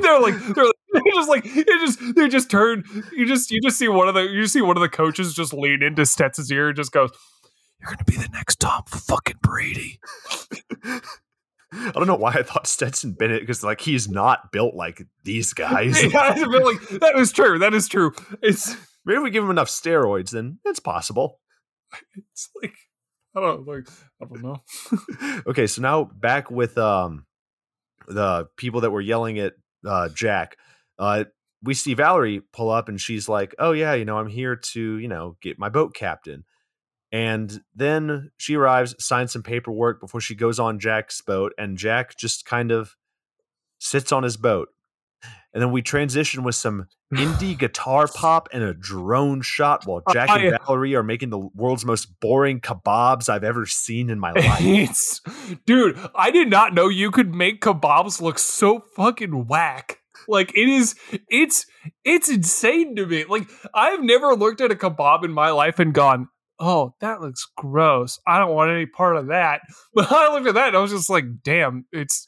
they're like they're like they're just like it just they just turn you just you just see one of the you see one of the coaches just lean into Stetson's ear and just goes you're gonna be the next Tom fucking Brady I don't know why I thought Stetson Bennett because like he's not built like these guys. yeah, like that is true that is true it's Maybe if we give him enough steroids, then it's possible. it's like I don't like I don't know okay, so now back with um the people that were yelling at uh Jack. Uh we see Valerie pull up and she's like, "Oh yeah, you know, I'm here to, you know, get my boat captain." And then she arrives, signs some paperwork before she goes on Jack's boat and Jack just kind of sits on his boat. And then we transition with some indie guitar pop and a drone shot while oh, Jack and Valerie are making the world's most boring kebabs I've ever seen in my life. dude I did not know you could make kebabs look so fucking whack like it is it's it's insane to me like I've never looked at a kebab in my life and gone oh that looks gross I don't want any part of that but I looked at that and I was just like damn it's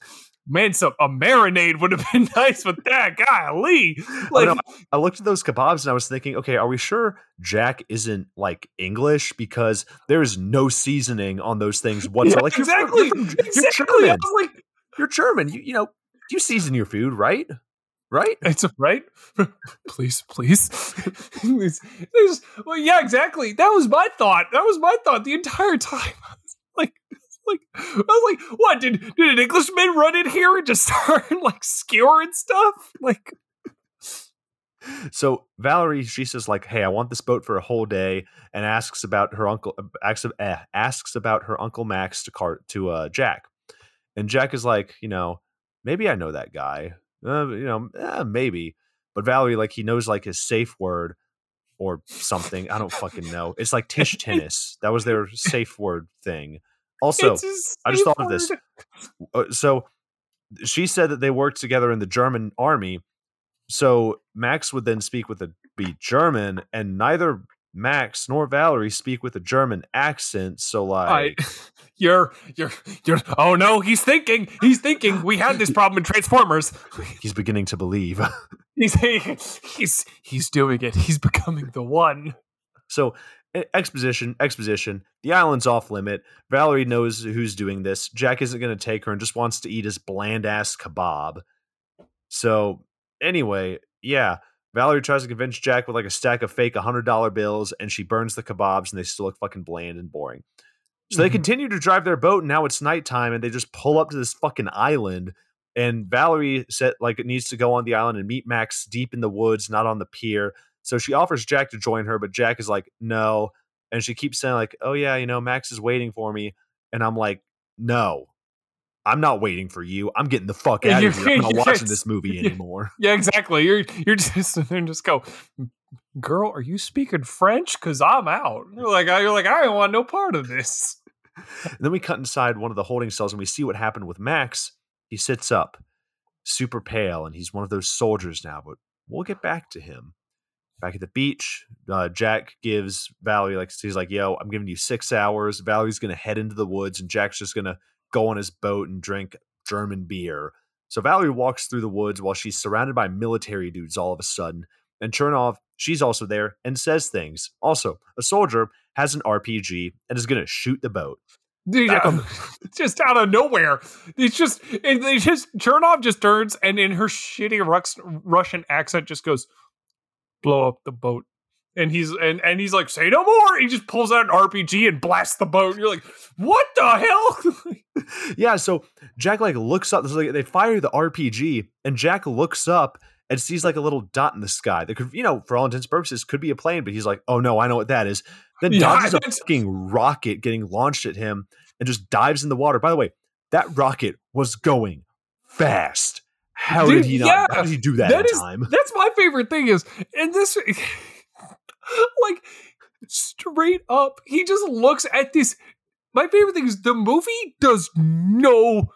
man some a marinade would have been nice with that golly oh, like no, I looked at those kebabs and I was thinking, okay, are we sure Jack isn't like English because there is no seasoning on those things whatsoever? Yeah, like you're exactly you're, you're exactly I German. was like You're German. You, you know, you season your food, right? Right? It's a, right. please, please. Please. Well, yeah, exactly. That was my thought. That was my thought the entire time. Like, like I was like, what did did an Englishman run in here and just start like skewering stuff? Like, So Valerie, she says like, "Hey, I want this boat for a whole day," and asks about her uncle. Asks, eh, asks about her uncle Max to cart to uh, Jack, and Jack is like, you know, maybe I know that guy. Uh, you know, eh, maybe. But Valerie, like, he knows like his safe word or something. I don't fucking know. It's like Tish tennis. That was their safe word thing. Also, I just thought of this. uh, so she said that they worked together in the German army. So Max would then speak with a be German, and neither Max nor Valerie speak with a German accent. So I, like, you're, you're, you're. Oh no, he's thinking. He's thinking. We had this problem in Transformers. he's beginning to believe. He's, he's, he's doing it. He's becoming the one. so exposition, exposition. The island's off limit. Valerie knows who's doing this. Jack isn't going to take her and just wants to eat his bland ass kebab. So anyway, yeah. Valerie tries to convince Jack with like a stack of fake $100 bills and she burns the kebabs and they still look fucking bland and boring. So they Mhm. continue to drive their boat and now it's nighttime and they just pull up to this fucking island and Valerie said like it needs to go on the island and meet Max deep in the woods, not on the pier. So she offers Jack to join her, but Jack is like, no. And she keeps saying, like, oh yeah, you know, Max is waiting for me. And I'm like, no, I'm not waiting for you. I'm getting the fuck out of here. I'm not watching this movie anymore. Yeah, exactly. You're you're just sitting there and just go, girl. Are you speaking French? Because I'm out. You're like you're like I don't want no part of this. And then we cut inside one of the holding cells and we see what happened with Max. He sits up, super pale, and he's one of those soldiers now, but we'll get back to him. Back at the beach, uh, Jack gives Valerie, like, he's like, yo, I'm giving you six hours. Valerie's going to head into the woods, and Jack's just going to go on his boat and drink German beer. So Valerie walks through the woods while she's surrounded by military dudes all of a sudden. And Chernov, she's also there and says things. Also, a soldier has an RPG and is going to shoot the boat. Dude, Back ah. just out of nowhere. It's just it, they just Chernov just turns and in her shitty Rux, Russian accent just goes, blow up the boat. And he's and and he's like, "Say no more." He just pulls out an RPG and blasts the boat. And you're like, "What the hell?" yeah. So Jack like looks up. Like, they fire the RPG, and Jack looks up and sees like a little dot in the sky that could, you know, for all intents and purposes, could be a plane. But he's like, "Oh no, I know what that is." Then yeah, dodges a fucking rocket getting launched at him and just dives in the water. By the way, that rocket was going fast. How Dude, did he not? Yeah, how did he do that, that is, time? That's my favorite thing is, and this, like, straight up, he just looks at this. My favorite thing is the movie does no,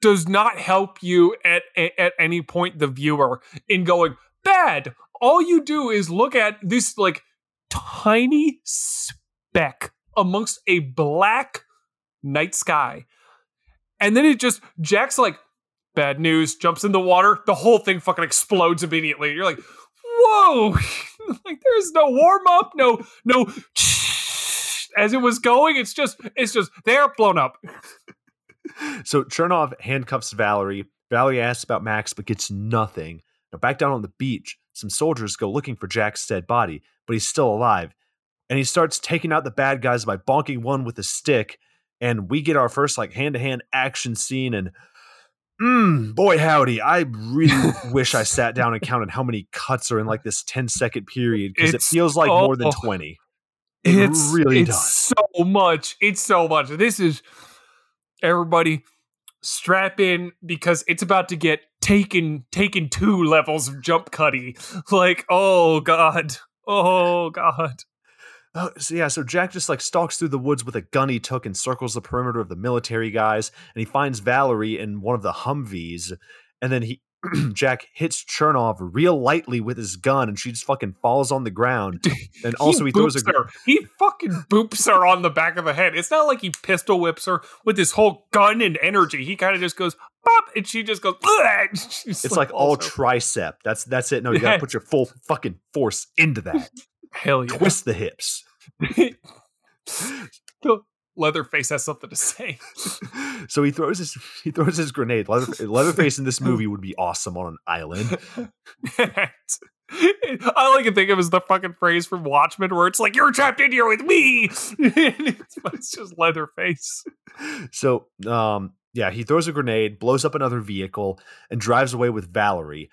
does not help you at at any point the viewer in going bad. All you do is look at this like tiny speck amongst a black night sky. And then it just Jack's like, bad news, jumps in the water, the whole thing fucking explodes immediately. You're like, like there's no warm up, no no as it was going, it's just it's just they're blown up. so Chernov handcuffs Valerie. Valerie asks about Max, but gets nothing. Now back down on the beach, some soldiers go looking for Jack's dead body, but he's still alive. And he starts taking out the bad guys by bonking one with a stick. And we get our first like hand to hand action scene. And mm, boy, howdy, I really wish I sat down and counted how many cuts are in like this 10 second period because it feels like more than 20. It it's, really it's does. so much. It's so much. This is everybody strap in because it's about to get taken taken two levels of jump cutty. Like, oh god. Oh god. Oh, so yeah, so Jack just like stalks through the woods with a gun he took and circles the perimeter of the military guys, and he finds Valerie in one of the Humvees, and then he Jack hits Chernov real lightly with his gun, and she just fucking falls on the ground. And also, he, he throws a her. He fucking boops her on the back of the head. It's not like he pistol whips her with his whole gun and energy. He kind of just goes pop, and she just goes. it's like, like all tricep. That's that's it. No, you gotta put your full fucking force into that. Hell yeah. Twist the hips. Leatherface has something to say. so he throws his he throws his grenade. Leather, Leatherface in this movie would be awesome on an island. All I can think of is the fucking phrase from Watchmen where it's like, You're trapped in here with me. it's, it's just Leatherface. So um yeah, he throws a grenade, blows up another vehicle, and drives away with Valerie.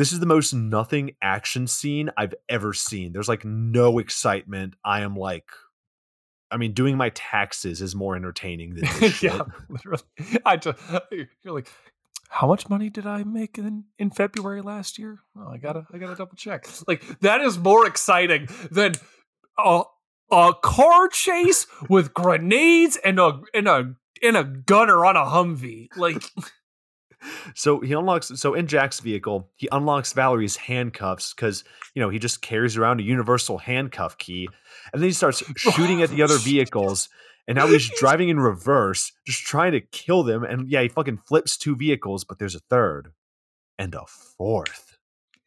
This is the most nothing action scene I've ever seen. There's like no excitement. I am like I mean, doing my taxes is more entertaining than this yeah, literally. I just you're like, how much money did I make in, in February last year? Oh, I gotta I gotta double check. Like that is more exciting than a a car chase with grenades and a and a and a gunner on a Humvee. Like so he unlocks so in Jack's vehicle, he unlocks Valerie's handcuffs because you know he just carries around a universal handcuff key, and then he starts shooting at the other vehicles. And now he's driving in reverse, just trying to kill them. And yeah, he fucking flips two vehicles, but there's a third and a fourth.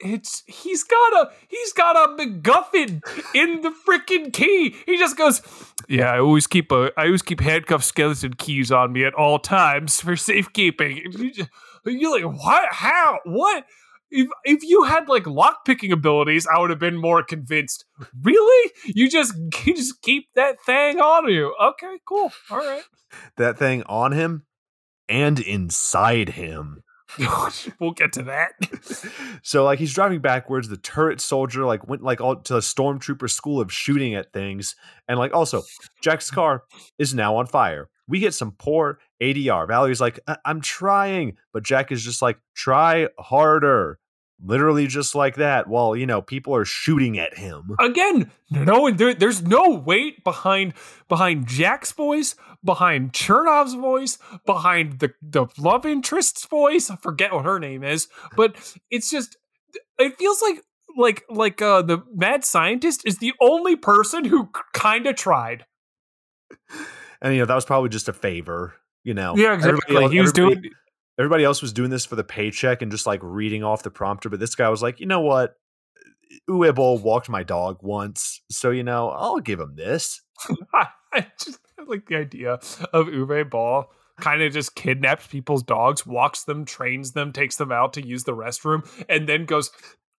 It's he's got a he's got a MacGuffin in the freaking key. He just goes, yeah. I always keep a I always keep handcuff skeleton keys on me at all times for safekeeping. You're like, what? How? What? If if you had like lock picking abilities, I would have been more convinced. Really? You just you just keep that thing on you? Okay, cool. All right. That thing on him and inside him. we'll get to that. so like he's driving backwards. The turret soldier like went like all to a stormtrooper school of shooting at things, and like also Jack's car is now on fire. We get some poor ADR. Valerie's like, I'm trying, but Jack is just like, try harder. Literally just like that. While you know people are shooting at him again. No, there, there's no weight behind behind Jack's voice, behind Chernov's voice, behind the the love interest's voice. I forget what her name is, but it's just it feels like like like uh the mad scientist is the only person who kind of tried and you know that was probably just a favor. You know, yeah, exactly. Everybody, he was doing. Everybody else was doing this for the paycheck and just like reading off the prompter, but this guy was like, you know what? Uwe Boll walked my dog once, so you know I'll give him this. I just like the idea of Uwe Boll kind of just kidnaps people's dogs, walks them, trains them, takes them out to use the restroom, and then goes,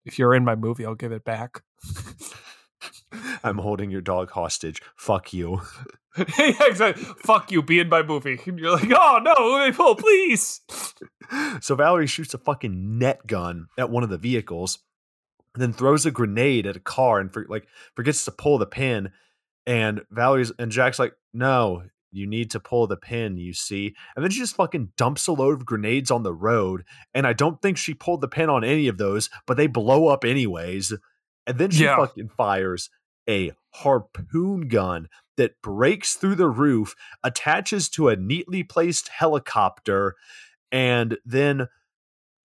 "If you're in my movie, I'll give it back." I'm holding your dog hostage. Fuck you. yeah, exactly. Fuck you, be in my movie. And you're like, oh no, Uwe please. So Valerie shoots a fucking net gun at one of the vehicles, then throws a grenade at a car and for, like forgets to pull the pin. And Valerie's and Jack's like, no, you need to pull the pin, you see. And then she just fucking dumps a load of grenades on the road. And I don't think she pulled the pin on any of those, but they blow up anyways. And then she Yeah. fucking fires a harpoon gun that breaks through the roof, attaches to a neatly placed helicopter, and then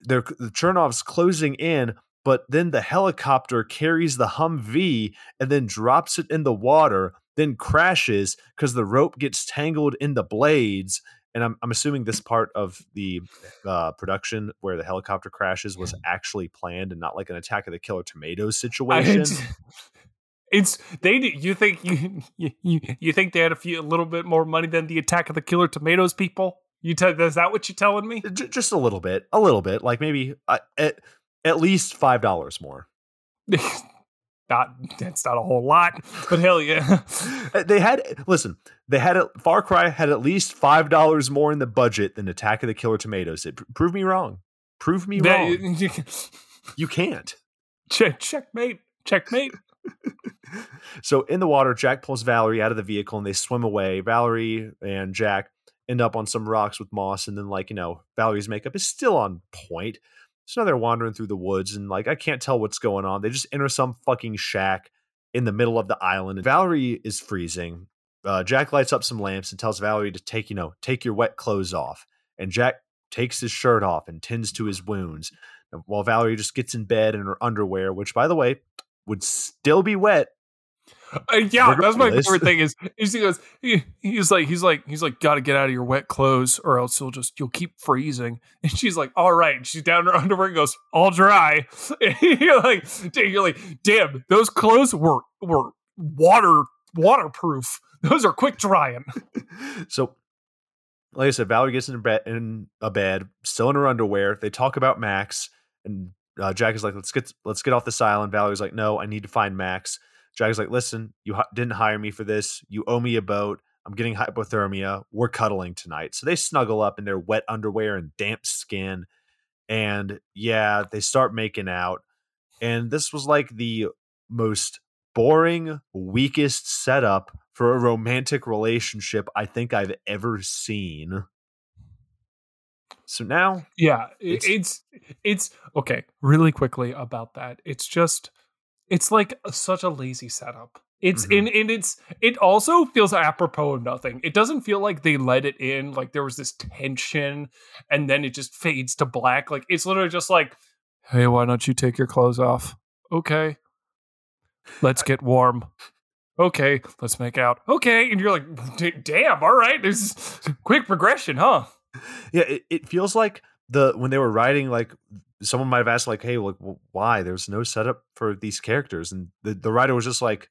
they're, the Chernov's closing in, but then the helicopter carries the Humvee and then drops it in the water, then crashes because the rope gets tangled in the blades. And I'm, I'm assuming this part of the uh, production where the helicopter crashes was actually planned and not like an Attack of the Killer Tomatoes situation. It's, it's they. You think you, you you think they had a few a little bit more money than the Attack of the Killer Tomatoes people? You tell is that what you're telling me? J- just a little bit, a little bit, like maybe uh, at, at least five dollars more. not that's not a whole lot, but hell yeah. They had listen. They had a, Far Cry had at least five dollars more in the budget than Attack of the Killer Tomatoes. It prove me wrong. Prove me wrong. That- You can't. check checkmate checkmate. So in the water, Jack pulls Valerie out of the vehicle and they swim away. Valerie and Jack end up on some rocks with Moss, and then like you know, Valerie's makeup is still on point. So now they're wandering through the woods, and like I can't tell what's going on. They just enter some fucking shack in the middle of the island. And Valerie is freezing. Uh, Jack lights up some lamps and tells Valerie to take you know take your wet clothes off. And Jack takes his shirt off and tends to his wounds, while Valerie just gets in bed in her underwear, which by the way would still be wet Uh, yeah, that's my favorite thing is, is he goes he, he's like he's like he's like gotta get out of your wet clothes or else you'll just you'll keep freezing and she's like all right and she's down in her underwear and goes all dry and you're like damn, you're like damn those clothes were were water waterproof those are quick drying so like I said, Valerie gets in bed in a bed, still in her underwear. They talk about Max, and uh, Jack is like, "Let's get let's get off this island." Valerie's like, "No, I need to find Max." Is like, "Listen, you hi- didn't hire me for this. You owe me a boat. I'm getting hypothermia. We're cuddling tonight." So they snuggle up in their wet underwear and damp skin, and yeah, they start making out. And this was like the most boring, weakest setup for a romantic relationship I think I've ever seen. So now, yeah It's- it's it's okay really quickly about that it's just it's like such a lazy setup. It's Mhm. and, and it's it also feels apropos of nothing. It doesn't feel like they let it in like there was this tension and then it just fades to black. Like it's literally just like hey why don't you take your clothes off? Okay. Let's get warm. Okay let's make out. Okay. And you're like "D- damn all right there's quick progression huh? Yeah, it, it feels like the when they were writing, like someone might have asked, like, "Hey, like, well, why?" There's no setup for these characters, and the the writer was just like,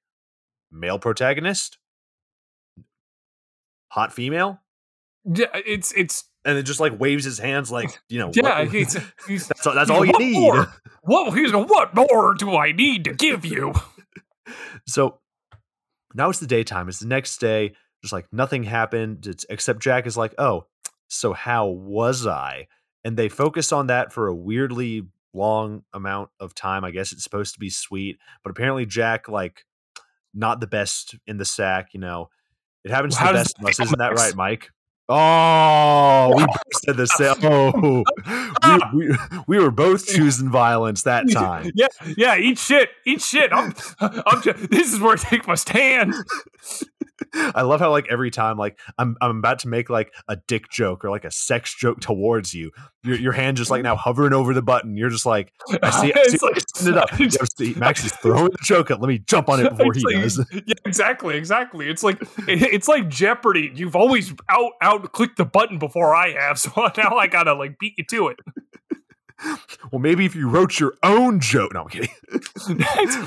male protagonist, hot female, yeah it's it's and it just like waves his hands, like you know, Yeah, what- he's, he's that's all, that's all you What need. more? what he's what more do I need to give you? So now it's the daytime. It's the next day. Just like nothing happened. It's except Jack is like, oh, so how was I? And they focus on that for a weirdly long amount of time. I guess it's supposed to be sweet, but apparently Jack like not the best in the sack. You know, it happens to the best of us, isn't that right, Mike? Oh, we both said the same. Oh, we, we, we were both choosing violence that time. Yeah, yeah. Eat shit, eat shit. I'm, I'm just, this is where I take my stand. I love how like every time like I'm I'm about to make like a dick joke or like a sex joke towards you, your your hand just like now hovering over the button. You're just like I see, I see like- it up. See, Max is throwing the joke up. Let me jump on it before he It's does. Yeah, exactly, exactly. It's like it- it's like Jeopardy. You've always out out clicked the button before I have, so now I gotta like beat you to it. Well, maybe if you wrote your own joke. No, I'm kidding.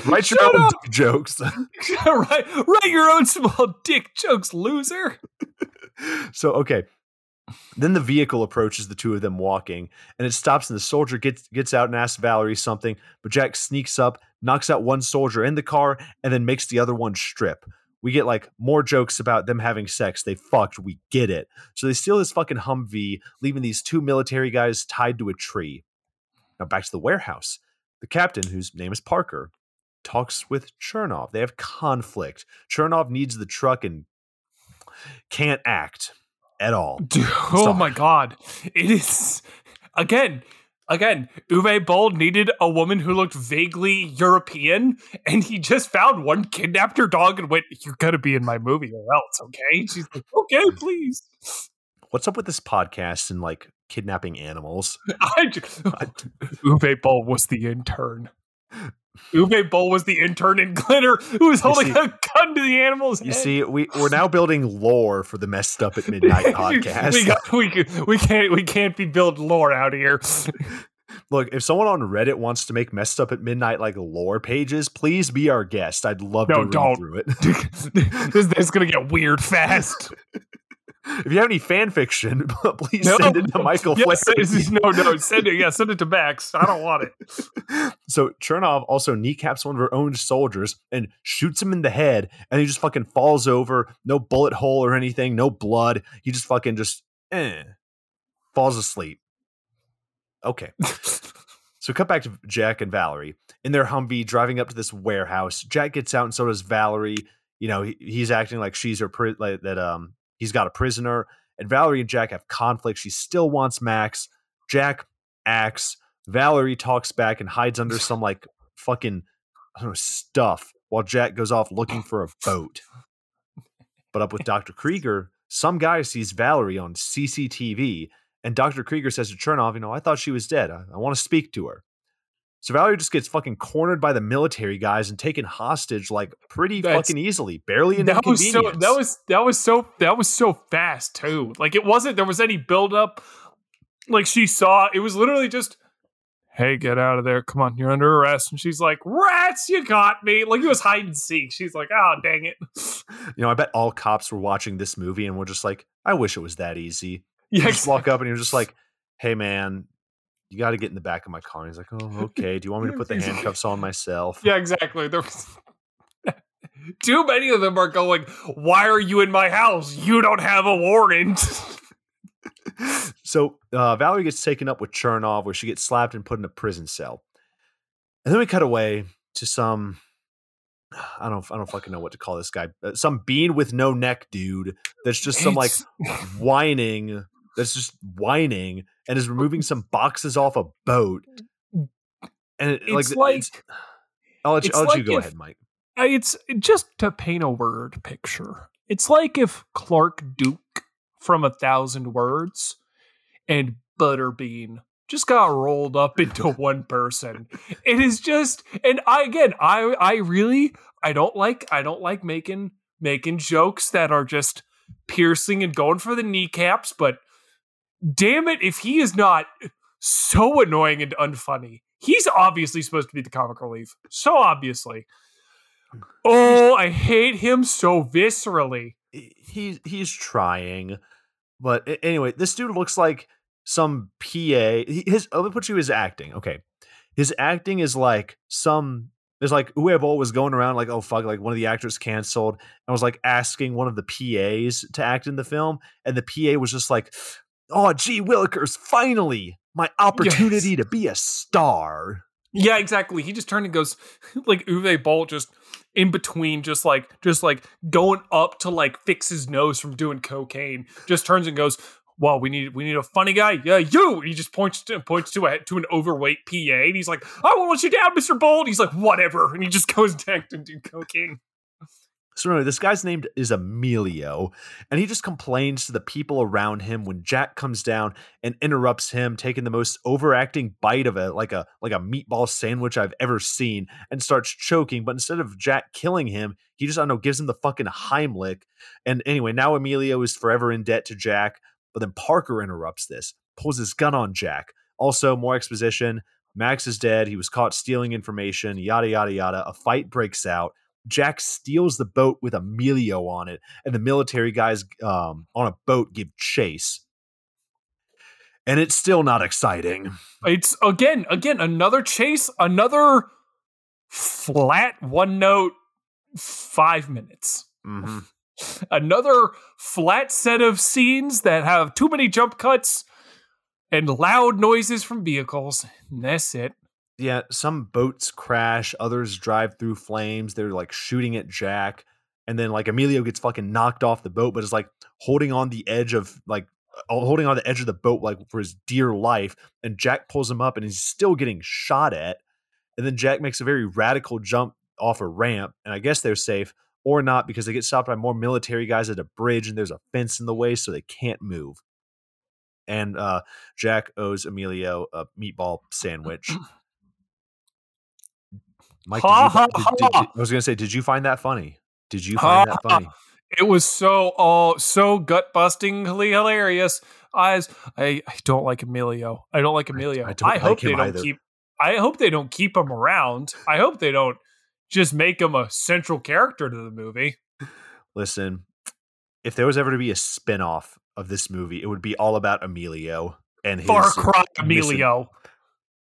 Write your Shut own up. dick jokes. write, write your own small dick jokes, loser. so okay, Then the vehicle approaches the two of them walking, and it stops, and the soldier gets gets out and asks Valerie something. But Jack sneaks up, knocks out one soldier in the car, and then makes the other one strip. We get like more jokes about them having sex. They fucked. We get it. So they steal this fucking Humvee, leaving these two military guys tied to a tree. Now back to the warehouse. The captain, whose name is Parker, talks with Chernov. They have conflict. Chernov needs the truck and can't act at all. Dude, oh my god. It is again, again, Uwe Boll needed a woman who looked vaguely European, and he just found one, kidnapped her dog, and went, You're gonna be in my movie or else, okay? She's like, Okay, please. What's up with this podcast and like kidnapping animals? I just, Uwe Boll was the intern. Uwe Boll was the intern in Glitter who was holding see, a gun to the animal's you head. see, we we're now building lore for the messed up at midnight podcast. we, got, we we can't we can't be building lore out here. Look, if someone on Reddit wants to make messed up at midnight like lore pages, please be our guest. I'd love no, to read don't. through it. this, this is gonna get weird fast. If you have any fan fiction, please no, send it to Michael yes, No, no, send it. Yeah, send it to Max. I don't want it. so Chernov also kneecaps one of her own soldiers and shoots him in the head, and he just fucking falls over. No bullet hole or anything. No blood. He just fucking just eh, falls asleep. Okay. so cut back to Jack and Valerie in their Humvee driving up to this warehouse. Jack gets out, and so does Valerie. You know, he, he's acting like she's her like that. Um, He's got a prisoner, and Valerie and Jack have conflict. She still wants Max. Jack acts. Valerie talks back and hides under some like fucking know, stuff while Jack goes off looking for a boat. But up with Dr. Krieger, some guy sees Valerie on CCTV, and Dr. Krieger says to Chernov, You know, I thought she was dead. I, I want to speak to her. So Valerie just gets fucking cornered by the military guys and taken hostage like pretty That's, fucking easily, barely an that was so that was that was so that was so fast too. Like it wasn't there was any build up. Like she saw it was literally just, hey, get out of there! Come on, you're under arrest. And she's like, rats, you got me! Like it was hide and seek. She's like, oh dang it. You know, I bet all cops were watching this movie and were just like, I wish it was that easy. You yeah, just walk up and you're just like, hey man, you got to get in the back of my car. And he's like, oh, okay. Do you want me to put the handcuffs on myself? Yeah, exactly. There's too many of them are going, why are you in my house? You don't have a warrant. so uh, Valerie gets taken up with Chernov, where she gets slapped and put in a prison cell. And then we cut away to some I don't I don't fucking know what to call this guy. Uh, some bean with no neck dude that's just some like whining that's just whining and is removing some boxes off a boat. And it, it's like, like it's, I'll let, you, I'll let like you go if, ahead, Mike. It's just to paint a word picture. It's like if Clark Duke from a thousand words and Butterbean just got rolled up into one person. It is just, and I again, I I really I don't like I don't like making making jokes that are just piercing and going for the kneecaps, but damn it, if he is not so annoying and unfunny, he's obviously supposed to be the comic relief. So obviously. Hmm. Oh, I hate him so viscerally. He he's trying, but anyway, this dude looks like some PA. His let me put you his acting. Okay, his acting is like some is like Uwe Boll was going around like, oh fuck, like one of the actors canceled, and was like asking one of the PAs to act in the film, and the PA was just like, oh, gee, Willikers, finally, my opportunity yes. to be a star. Yeah, exactly. He just turned and goes like Uwe Boll just in between, just like just like going up to like fix his nose from doing cocaine. Just turns and goes, "Well, we need we need a funny guy. Yeah, you." And he just points to points to a to an overweight PA, and he's like, "I want you down, Mister Bold." He's like, "Whatever," and he just goes down to do cocaine. So anyway, this guy's name is Emilio, and he just complains to the people around him when Jack comes down and interrupts him, taking the most overacting bite of it, like a like a meatball sandwich I've ever seen, and starts choking. But instead of Jack killing him, he just I don't know gives him the fucking Heimlich. And anyway, now Emilio is forever in debt to Jack. But then Parker interrupts this, pulls his gun on Jack. Also, more exposition. Max is dead. He was caught stealing information. Yada yada yada. A fight breaks out. Jack steals the boat with Emilio on it, and the military guys um, on a boat give chase. and it's still not exciting. It's again, again, another chase, another flat one note, five minutes. Mm-hmm. Another flat set of scenes that have too many jump cuts and loud noises from vehicles. And that's it. Yeah, some boats crash, others drive through flames. They're like shooting at Jack. And then like Emilio gets fucking knocked off the boat, but is like holding on the edge of like uh, holding on the edge of the boat like for his dear life. And Jack pulls him up and he's still getting shot at. And then Jack makes a very radical jump off a ramp, and I guess they're safe or not because they get stopped by more military guys at a bridge and there's a fence in the way so they can't move. And uh, Jack owes Emilio a meatball sandwich. Mike, Ha, you, ha, did- ha. did- did- I was gonna say, did you find that funny? Did you find that funny? It was so oh so gut bustingly hilarious. I, I I don't like Emilio. I don't like Emilio. I, I like hope they don't either. keep. I hope they don't keep him around. I hope they don't just make him a central character to the movie. Listen, if there was ever to be a spin-off of this movie, it would be all about Emilio and his Far Cry Emilio.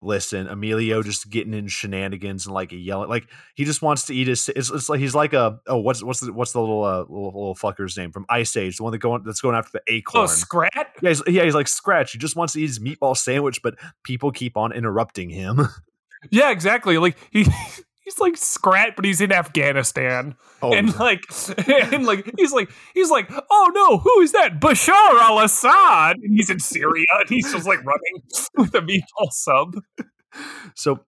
Listen, Emilio just getting in shenanigans and like yelling, like he just wants to eat his. It's, it's like he's like a oh what's what's the what's the little uh, little, little fucker's name from Ice Age, the one that going that's going after the acorn. Oh, acorn. Scrat. yeah, he's, yeah, he's like Scratch. He just wants to eat his meatball sandwich, but people keep on interrupting him. Yeah, exactly. Like he. He's like Scrat, but he's in Afghanistan, Oh, and like, and like, he's like, he's like, oh no, who is that? Bashar al-Assad, and he's in Syria, and he's just like running with a meatball sub. So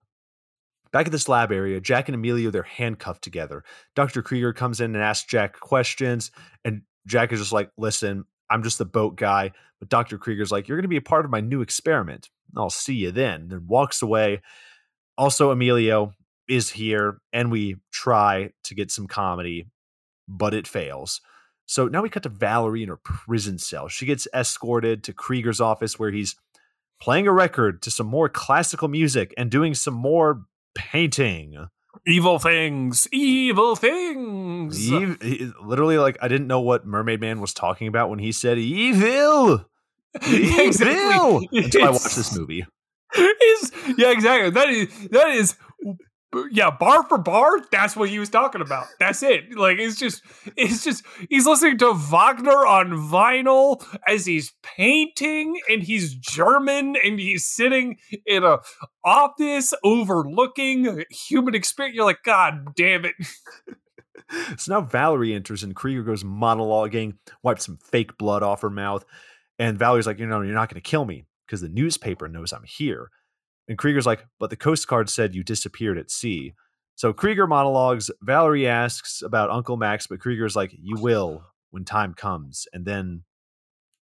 back at this lab area, Jack and Emilio they're handcuffed together. Dr. Krieger comes in and asks Jack questions, and Jack is just like, listen, I'm just the boat guy. But Dr. Krieger's like, You're gonna be a part of my new experiment. I'll see you then. Then walks away. Also, Emilio is here, and we try to get some comedy, but it fails. So now we cut to Valerie in her prison cell. She gets escorted to Krieger's office where he's playing a record to some more classical music and doing some more painting. Evil things, evil things. He- literally, like I didn't know what Mermaid Man was talking about when he said "evil." Exactly. Evil until I watched this movie. is yeah, exactly. That is that is yeah, bar for bar. That's what he was talking about. That's it. Like it's just it's just he's listening to Wagner on vinyl as he's painting, and he's German, and he's sitting in a office overlooking human experience. You're like, God damn it! So now Valerie enters and Krieger goes monologuing, wipes some fake blood off her mouth, and Valerie's like, "You know, you're not going to kill me because the newspaper knows I'm here." And Krieger's like, "But the Coast Guard said you disappeared at sea." So Krieger monologues. Valerie asks about Uncle Max, but Krieger's like, "You will when time comes," and then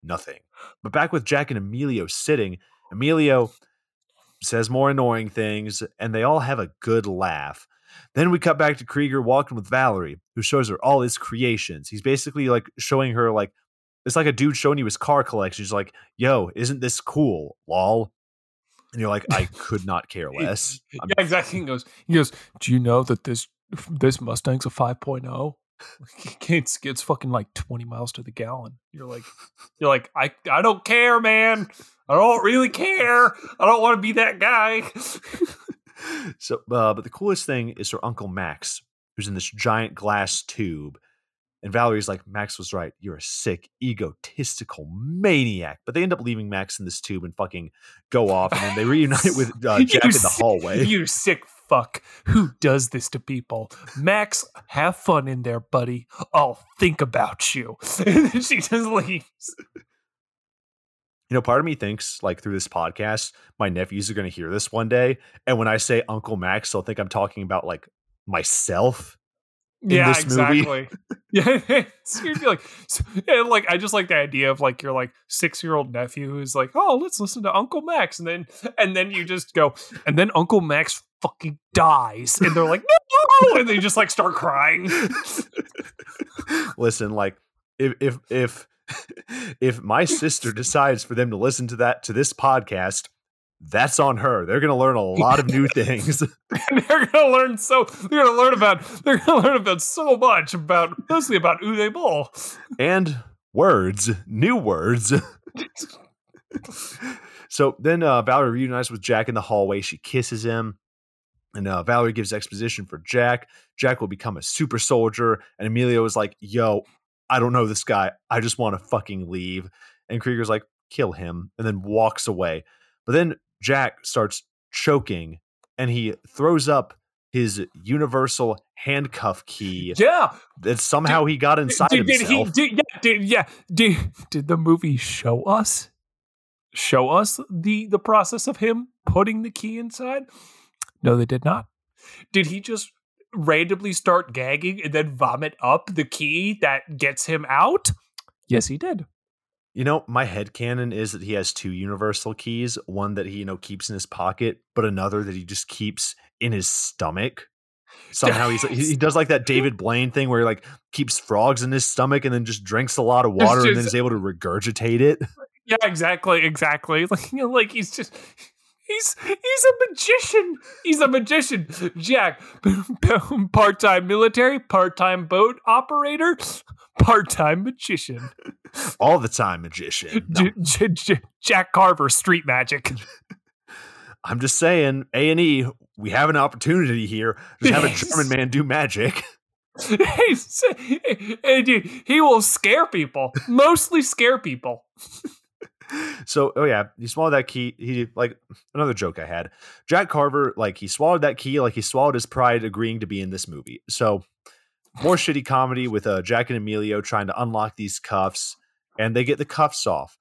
nothing. But back with Jack and Emilio sitting, Emilio says more annoying things, and they all have a good laugh. Then we cut back to Krieger walking with Valerie, who shows her all his creations. He's basically like showing her like it's like a dude showing you his car collection. He's like, "Yo, isn't this cool, lol?" And you're like, "I could not care less." Yeah, exactly. He goes, he goes, Do you know that this this Mustang's a 5.0? It's it's fucking like 20 miles to the gallon. You're like you're like, I I don't care, man. I don't really care. I don't want to be that guy. so, uh, but the coolest thing is her uncle Max, who's in this giant glass tube. And Valerie's like, Max was right. You're a sick, egotistical maniac. But they end up leaving Max in this tube and fucking go off. And then they reunite with uh, You Jack in the hallway. You sick fuck. Who does this to people? Max, have fun in there, buddy. I'll think about you. And then she just leaves. You know, part of me thinks, like, through this podcast, my nephews are going to hear this one day. And when I say Uncle Max, they'll think I'm talking about, like, myself. Yeah, exactly. yeah, it's gonna be like, s- and like I just like the idea of like your like six year old nephew who's like, oh, let's listen to Uncle Max, and then and then you just go, and then Uncle Max fucking dies, and they're like, no, and they just like start crying. listen, like, if, if, if, if my sister decides for them to listen to that, to this podcast, that's on her. They're going to learn a lot of new things. they're gonna learn so they're gonna learn about they're gonna learn about so much about mostly about Uwe Boll. and words, new words. So then uh, Valerie reunites with Jack in the hallway. She kisses him. And uh, Valerie gives exposition for Jack. Jack will become a super soldier. And Emilio is like, yo, I don't know this guy. I just want to fucking leave. And Krieger's like, kill him. And then walks away. But then Jack starts choking and he throws up his universal handcuff key. Yeah. That somehow did, he got inside did, himself. He, did, yeah, did, yeah. Did, did the movie show us? Show us the the process of him putting the key inside? No, they did not. Did he just randomly start gagging and then vomit up the key that gets him out? Yes, he did. You know, my head canon is that he has two universal keys, one that he, you know, keeps in his pocket, but another that he just keeps in his stomach. Somehow he's he does like that David Blaine thing where he like keeps frogs in his stomach and then just drinks a lot of water just, and then is able to regurgitate it. Yeah, exactly, exactly. Like you know, like he's just He's he's a magician. He's a magician. Jack, part time military, part time boat operator, part time magician. All the time magician. No. J- J- Jack Carver, street magic. I'm just saying, A and E, we have an opportunity here to have a German man do magic. he will scare people, mostly scare people so oh yeah he swallowed that key he like another joke i had jack carver like he swallowed that key like he swallowed his pride agreeing to be in this movie. So more shitty comedy with uh, jack and emilio trying to unlock these cuffs and they get the cuffs off.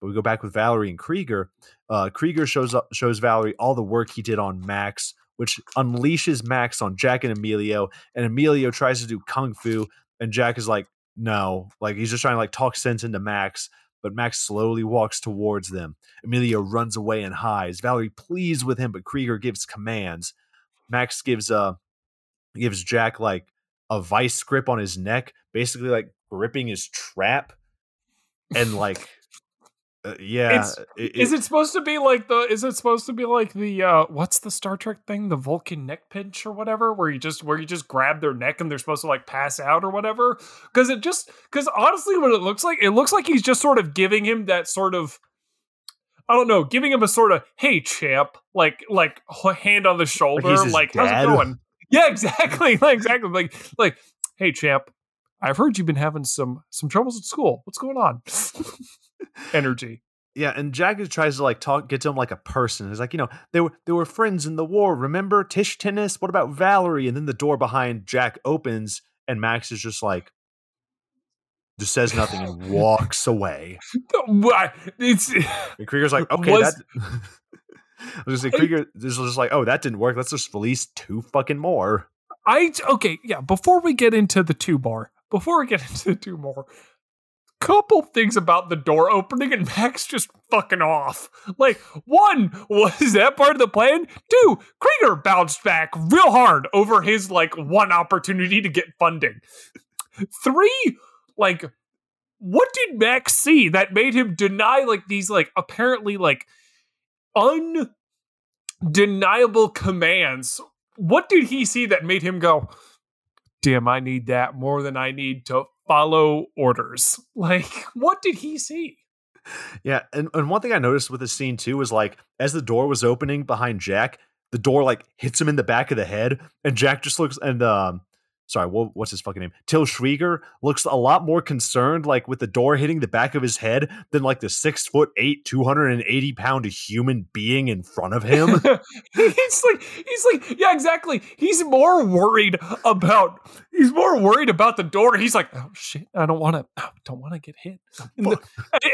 But we go back with valerie and krieger uh, krieger shows up shows valerie all the work he did on max which unleashes max on jack and emilio and emilio tries to do kung fu and jack is like no like he's just trying to like talk sense into max but Max slowly walks towards them. Emilio runs away and hides. Valerie pleads with him, but Krieger gives commands. Max gives uh gives Jack like a vice grip on his neck, basically like gripping his trap, and like uh, yeah, it, is it supposed to be like the? Is it supposed to be like the? uh What's the Star Trek thing? The Vulcan neck pinch or whatever, where you just where you just grab their neck and they're supposed to like pass out or whatever. Because it just because honestly, what it looks like, it looks like he's just sort of giving him that sort of. I don't know, giving him a sort of "Hey, champ," like like hand on the shoulder, like, like how's it going? Yeah, exactly, like, exactly, like like "Hey, champ, I've heard you've been having some some troubles at school. What's going on?" energy. Yeah, and Jack tries to like talk, get to him like a person. He's like, you know, they were they were friends in the war. Remember Tish Tennis? What about Valerie? And then the door behind Jack opens, and Max is just like, just says nothing and walks away. What? It's and Krieger's like, okay, was, that. I was just say Krieger is just like, oh, that didn't work. Let's just release two fucking more. I okay, yeah. Before we get into the two more, before we get into the two more, couple things about the door opening and Max just fucking off. Like, one, was that part of the plan? Two, Krieger bounced back real hard over his like one opportunity to get funding. Three, like, what did Max see that made him deny like these like apparently like undeniable commands? What did he see that made him go, damn, I need that more than I need to follow orders. Like, what did he see? Yeah, and, and one thing I noticed with this scene too was like as the door was opening behind Jack, the door like hits him in the back of the head, and Jack just looks and um sorry, what, what's his fucking name? Till Schweiger looks a lot more concerned, like with the door hitting the back of his head, than like the six foot eight, two hundred and eighty pound human being in front of him. he's like, he's like, yeah, exactly. He's more worried about, he's more worried about the door. He's like, oh shit, I don't want to, oh, don't want to get hit. The,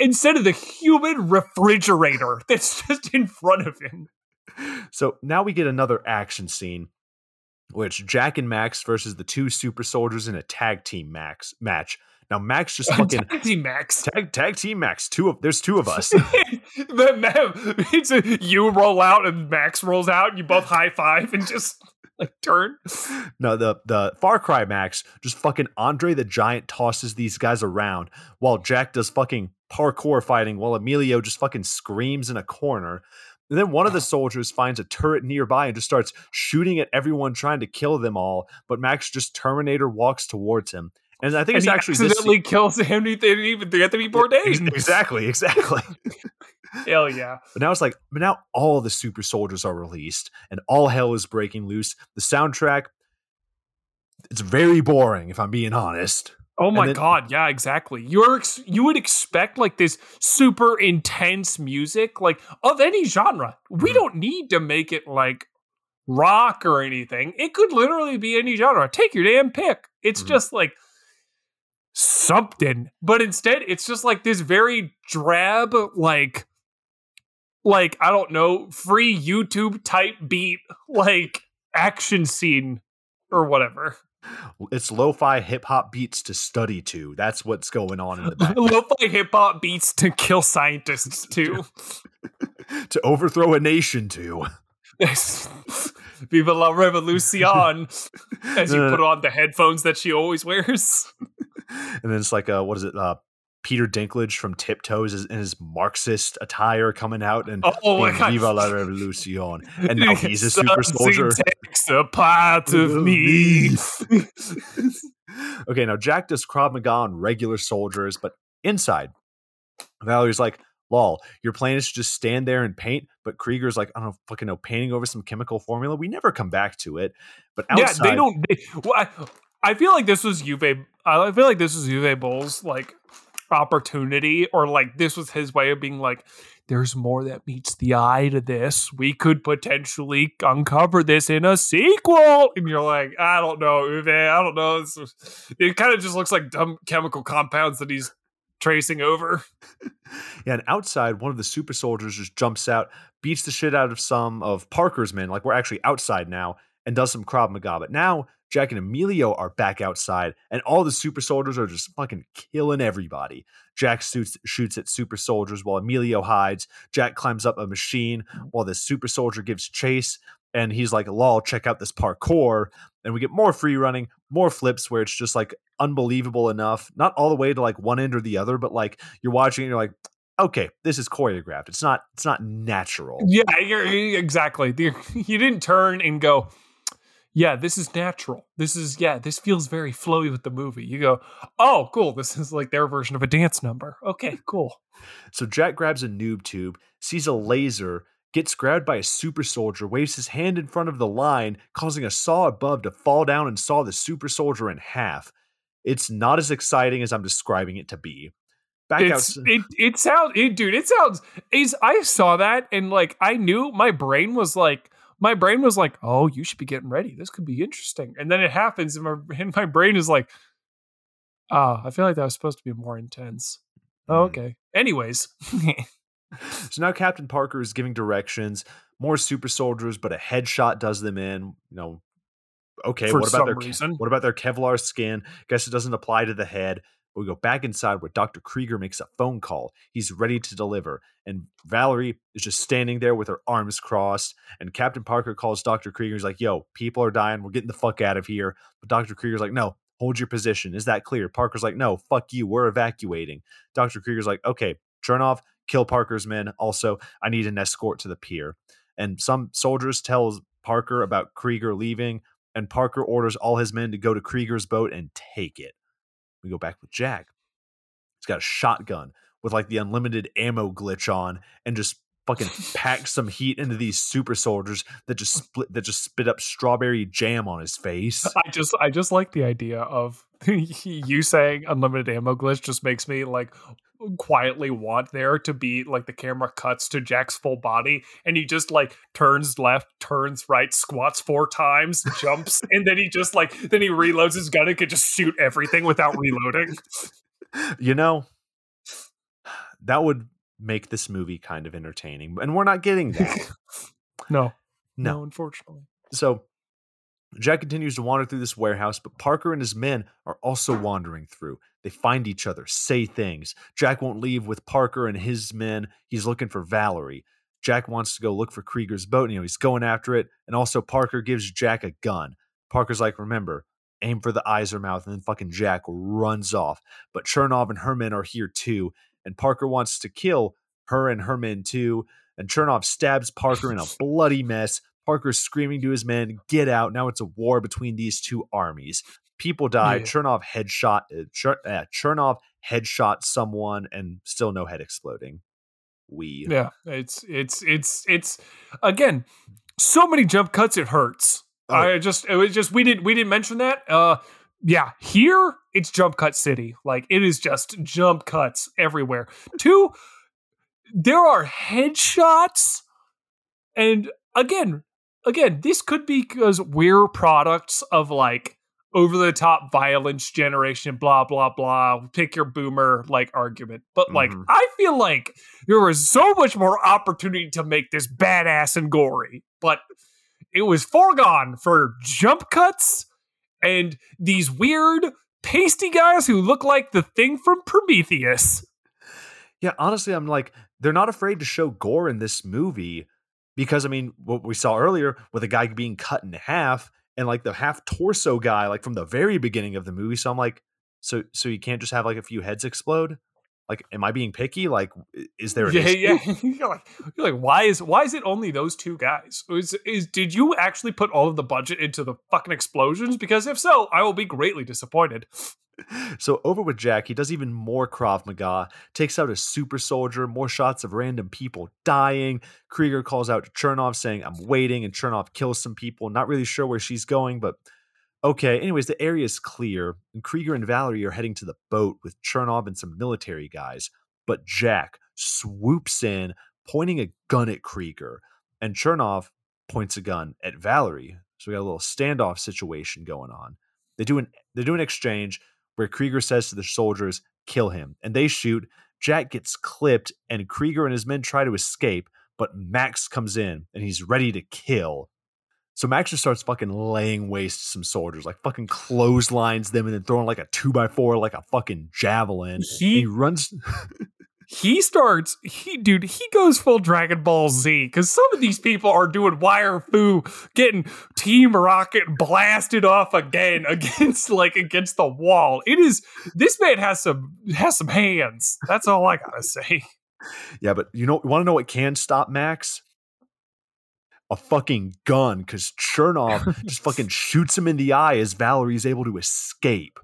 instead of the human refrigerator that's just in front of him. So now we get another action scene which Jack and Max versus the two super soldiers in a tag team max match. Now Max just fucking tag team Max tag tag team Max. Two of there's two of us. it's a, you roll out and Max rolls out. And you both high five and just like turn. No, the the Far Cry Max just fucking Andre the Giant tosses these guys around while Jack does fucking parkour fighting while Emilio just fucking screams in a corner. And then one of the soldiers finds a turret nearby and just starts shooting at everyone trying to kill them all. But Max just Terminator walks towards him. And I think and it's he actually this accidentally kills Anthony, even Anthony Bourdain. exactly, exactly. Hell yeah! But now it's like, but now all the super soldiers are released, and all hell is breaking loose. The soundtrack, it's very boring, if I'm being honest. Oh my then- god, yeah, exactly. You're ex- you would expect like this super intense music, like of any genre. We Mhm. don't need to make it like rock or anything. It could literally be any genre. Take your damn pick. It's Mhm. just like something. But instead, it's just like this very drab, like like I don't know, free YouTube type beat, like action scene or whatever. It's lo-fi hip hop beats to study to. That's what's going on in the back. Lo-fi hip hop beats to kill scientists too. to overthrow a nation to. Viva la revolution! As you Uh. put on the headphones that she always wears. And then it's like, uh, what is it? Uh, Peter Dinklage from Tiptoes is in his Marxist attire coming out and Oh, oh my being god! Viva la Revolution. And now he's a super soldier. takes a part of me. okay, now Jack does Krav Maga on regular soldiers, but inside, Valerie's like, lol, your plan is to just stand there and paint, but Krieger's like, I don't fucking know, painting over some chemical formula. We never come back to it. But outside, Yeah, they don't. They, well, I, I feel like this was Uwe. I feel like this was Uwe Boll's like opportunity, or like this was his way of being like, "There's more that meets the eye to this. We could potentially uncover this in a sequel." And you're like, "I don't know, Uwe. I don't know." It kind of just looks like dumb chemical compounds that he's tracing over. Yeah, and outside, one of the super soldiers just jumps out, beats the shit out of some of Parker's men. Like we're actually outside now, and does some Krav Maga. But now Jack and Emilio are back outside, and all the super soldiers are just fucking killing everybody. Jack shoots, shoots at super soldiers while Emilio hides. Jack climbs up a machine while the super soldier gives chase. And he's like, lol, check out this parkour. And we get more free running, more flips where it's just like unbelievable enough. Not all the way to like one end or the other, but like you're watching and you're like, okay, this is choreographed. It's not it's not natural. Yeah, you're, exactly. You didn't turn and go, yeah, this is natural. This is, yeah, this feels very flowy with the movie. You go, oh, cool. This is like their version of a dance number. Okay, cool. So Jack grabs a noob tube, sees a laser, gets grabbed by a super soldier, waves his hand in front of the line, causing a saw above to fall down and saw the super soldier in half. It's not as exciting as I'm describing it to be. Back It's, out. it, it sounds, it, dude, it sounds, is I saw that and like I knew my brain was like, my brain was like, oh, you should be getting ready. This could be interesting. And then it happens and my, and my brain is like, oh, I feel like that was supposed to be more intense. Oh, Mhm. okay. Anyways. So now Captain Parker is giving directions, more super soldiers, but a headshot does them in. You know, okay, For what about some their reason. what about their Kevlar skin? Guess it doesn't apply to the head. We go back inside where Dr. Krieger makes a phone call. He's ready to deliver. And Valerie is just standing there with her arms crossed. And Captain Parker calls Dr. Krieger. He's like, yo, people are dying. We're getting the fuck out of here. But Dr. Krieger's like, no, hold your position. Is that clear? Parker's like, no, fuck you. We're evacuating. Dr. Krieger's like, okay, turn off, kill Parker's men. Also, I need an escort to the pier. And some soldiers tells Parker about Krieger leaving, and Parker orders all his men to go to Krieger's boat and take it. We go back with Jack. He's got a shotgun with like the unlimited ammo glitch on, and just fucking packs some heat into these super soldiers that just split that just spit up strawberry jam on his face. I just I just like the idea of you saying unlimited ammo glitch just makes me like quietly want there to be like the camera cuts to Jack's full body and he just like turns left, turns right, squats four times, jumps, and then he just like then he reloads his gun and can just shoot everything without reloading. you know, that would make this movie kind of entertaining, and we're not getting that. No, No. no, unfortunately. So Jack continues to wander through this warehouse, but Parker and his men are also wandering through. They find each other, say things. Jack won't leave with Parker and his men. He's looking for Valerie. Jack wants to go look for Krieger's boat. You know, he's going after it. And also, Parker gives Jack a gun. Parker's like, remember, aim for the eyes or mouth. And then fucking Jack runs off. But Chernov and her men are here too. And Parker wants to kill her and her men too. And Chernov stabs Parker in a bloody mess. Parker's screaming to his men, get out. Now it's a war between these two armies. People die. Yeah. Chernov headshot. Uh, Cher, uh, Chernov headshot someone, and still no head exploding. We. Yeah, it's it's it's it's again so many jump cuts it hurts. Oh. I just it was just we didn't we didn't mention that. Uh yeah, here it's jump cut city. Like it is just jump cuts everywhere. Two there are headshots and again again this could be because we're products of like over the top violence generation blah blah blah pick your boomer like argument but like Mhm. i feel like there was so much more opportunity to make this badass and gory but it was foregone for jump cuts and these weird pasty guys who look like the thing from prometheus Yeah, honestly, I'm like, they're not afraid to show gore in this movie because, I mean, what we saw earlier with a guy being cut in half and like the half torso guy, like from the very beginning of the movie. So I'm like, so so you can't just have like a few heads explode? Like, am I being picky? Like, is there? Yeah, yeah. you're like, you're like, why is why is it only those two guys? Is is did you actually put all of the budget into the fucking explosions? Because if so, I will be greatly disappointed. So over with Jack, he does even more Krav Maga, takes out a super soldier, more shots of random people dying. Krieger calls out to Chernov saying, I'm waiting, and Chernov kills some people. Not really sure where she's going, but okay. Anyways, the area is clear, and Krieger and Valerie are heading to the boat with Chernov and some military guys. But Jack swoops in, pointing a gun at Krieger, and Chernov points a gun at Valerie. So we got a little standoff situation going on. They do an they do an exchange where Krieger says to the soldiers, kill him. And they shoot. Jack gets clipped, and Krieger and his men try to escape, but Max comes in and he's ready to kill. So Max just starts fucking laying waste to some soldiers, like fucking clotheslines them and then throwing like a two by four like a fucking javelin. He he runs he starts he dude he goes full Dragon Ball Z because some of these people are doing wire fu, getting Team Rocket blasted off again against like against the wall. It is this man has some has some hands. That's all I gotta say. Yeah, but you know you want to know what can stop Max? A fucking gun, because Chernov just fucking shoots him in the eye as Valerie's able to escape.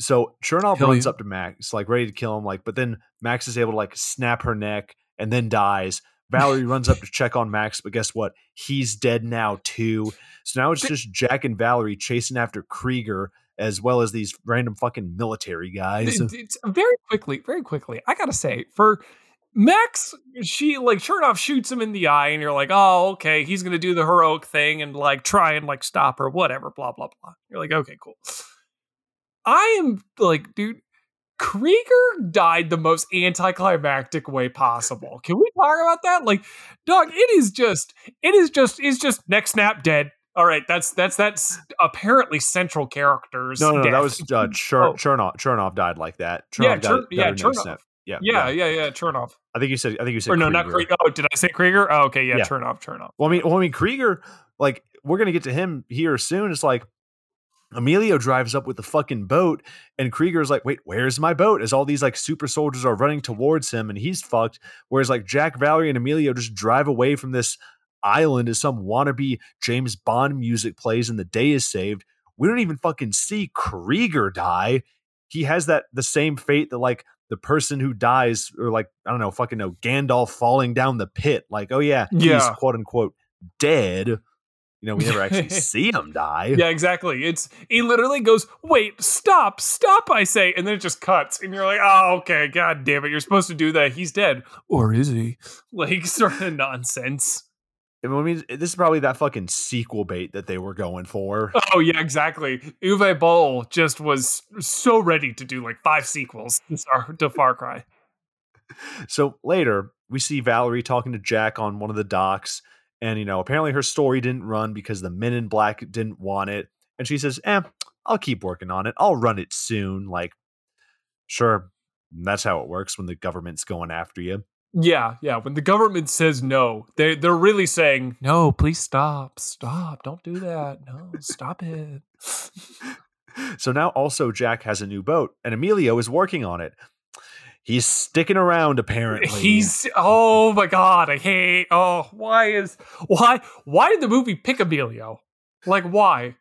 So Chernov runs yeah. up to Max, like ready to kill him, like, but then Max is able to like snap her neck and then dies. Valerie runs up to check on Max, but guess what? He's dead now too. So now it's just Jack and Valerie chasing after Krieger as well as these random fucking military guys. It's very quickly, very quickly. I gotta say, for Max, she like Chernov shoots him in the eye, and you're like, oh, okay, he's gonna do the heroic thing and like try and like stop her, whatever, blah blah blah. You're like, okay, cool. I am like, dude, Krieger died the most anticlimactic way possible. Can we talk about that? Like, dog, it is just, it is just, it's just neck snap dead. All right, that's that's that's apparently central characters. No, no, no, that was uh, Chern, Oh. Chernov. Chernov died like that. Chernov Yeah, got yeah, her nose Chernov. snapped. Yeah, Yeah, yeah, yeah. Chernov. I think you said. I think you said. Or no, not Krieger. Krieger. Oh, did I say Krieger? Oh, okay, yeah, Yeah. Chernov, Chernov. Well, I mean, well, I mean, Krieger. Like, we're gonna get to him here soon. It's like Emilio drives up with the fucking boat, and Krieger's like, "Wait, where's my boat?" As all these like super soldiers are running towards him, and he's fucked. Whereas like Jack, Valerie, and Emilio just drive away from this island as some wannabe James Bond music plays, and the day is saved. We don't even fucking see Krieger die. He has that the same fate that like the person who dies, or like I don't know, fucking no Gandalf falling down the pit. Like, oh yeah, he's quote unquote dead. You know, we never actually see him die. Yeah, exactly. It's he literally goes, "Wait, stop, stop!" I say, and then it just cuts, and you're like, "Oh, okay, god damn it, you're supposed to do that. He's dead, or is he?" Like sort of nonsense. I mean, this is probably that fucking sequel bait that they were going for. Oh yeah, exactly. Uwe Boll just was so ready to do like five sequels to Far, to Far Cry. So later, we see Valerie talking to Jack on one of the docks, and you know, apparently her story didn't run because the Men in Black didn't want it. And she says, "Eh, I'll keep working on it. I'll run it soon." Like, sure, that's how it works when the government's going after you. Yeah, yeah. When the government says no, they they're really saying no. Please stop, stop, don't do that. No, stop it. So now also Jack has a new boat, and Emilio is working on it. He's sticking around apparently. He's oh my god, I hate. Oh, why is why why did the movie pick Emilio? Like why?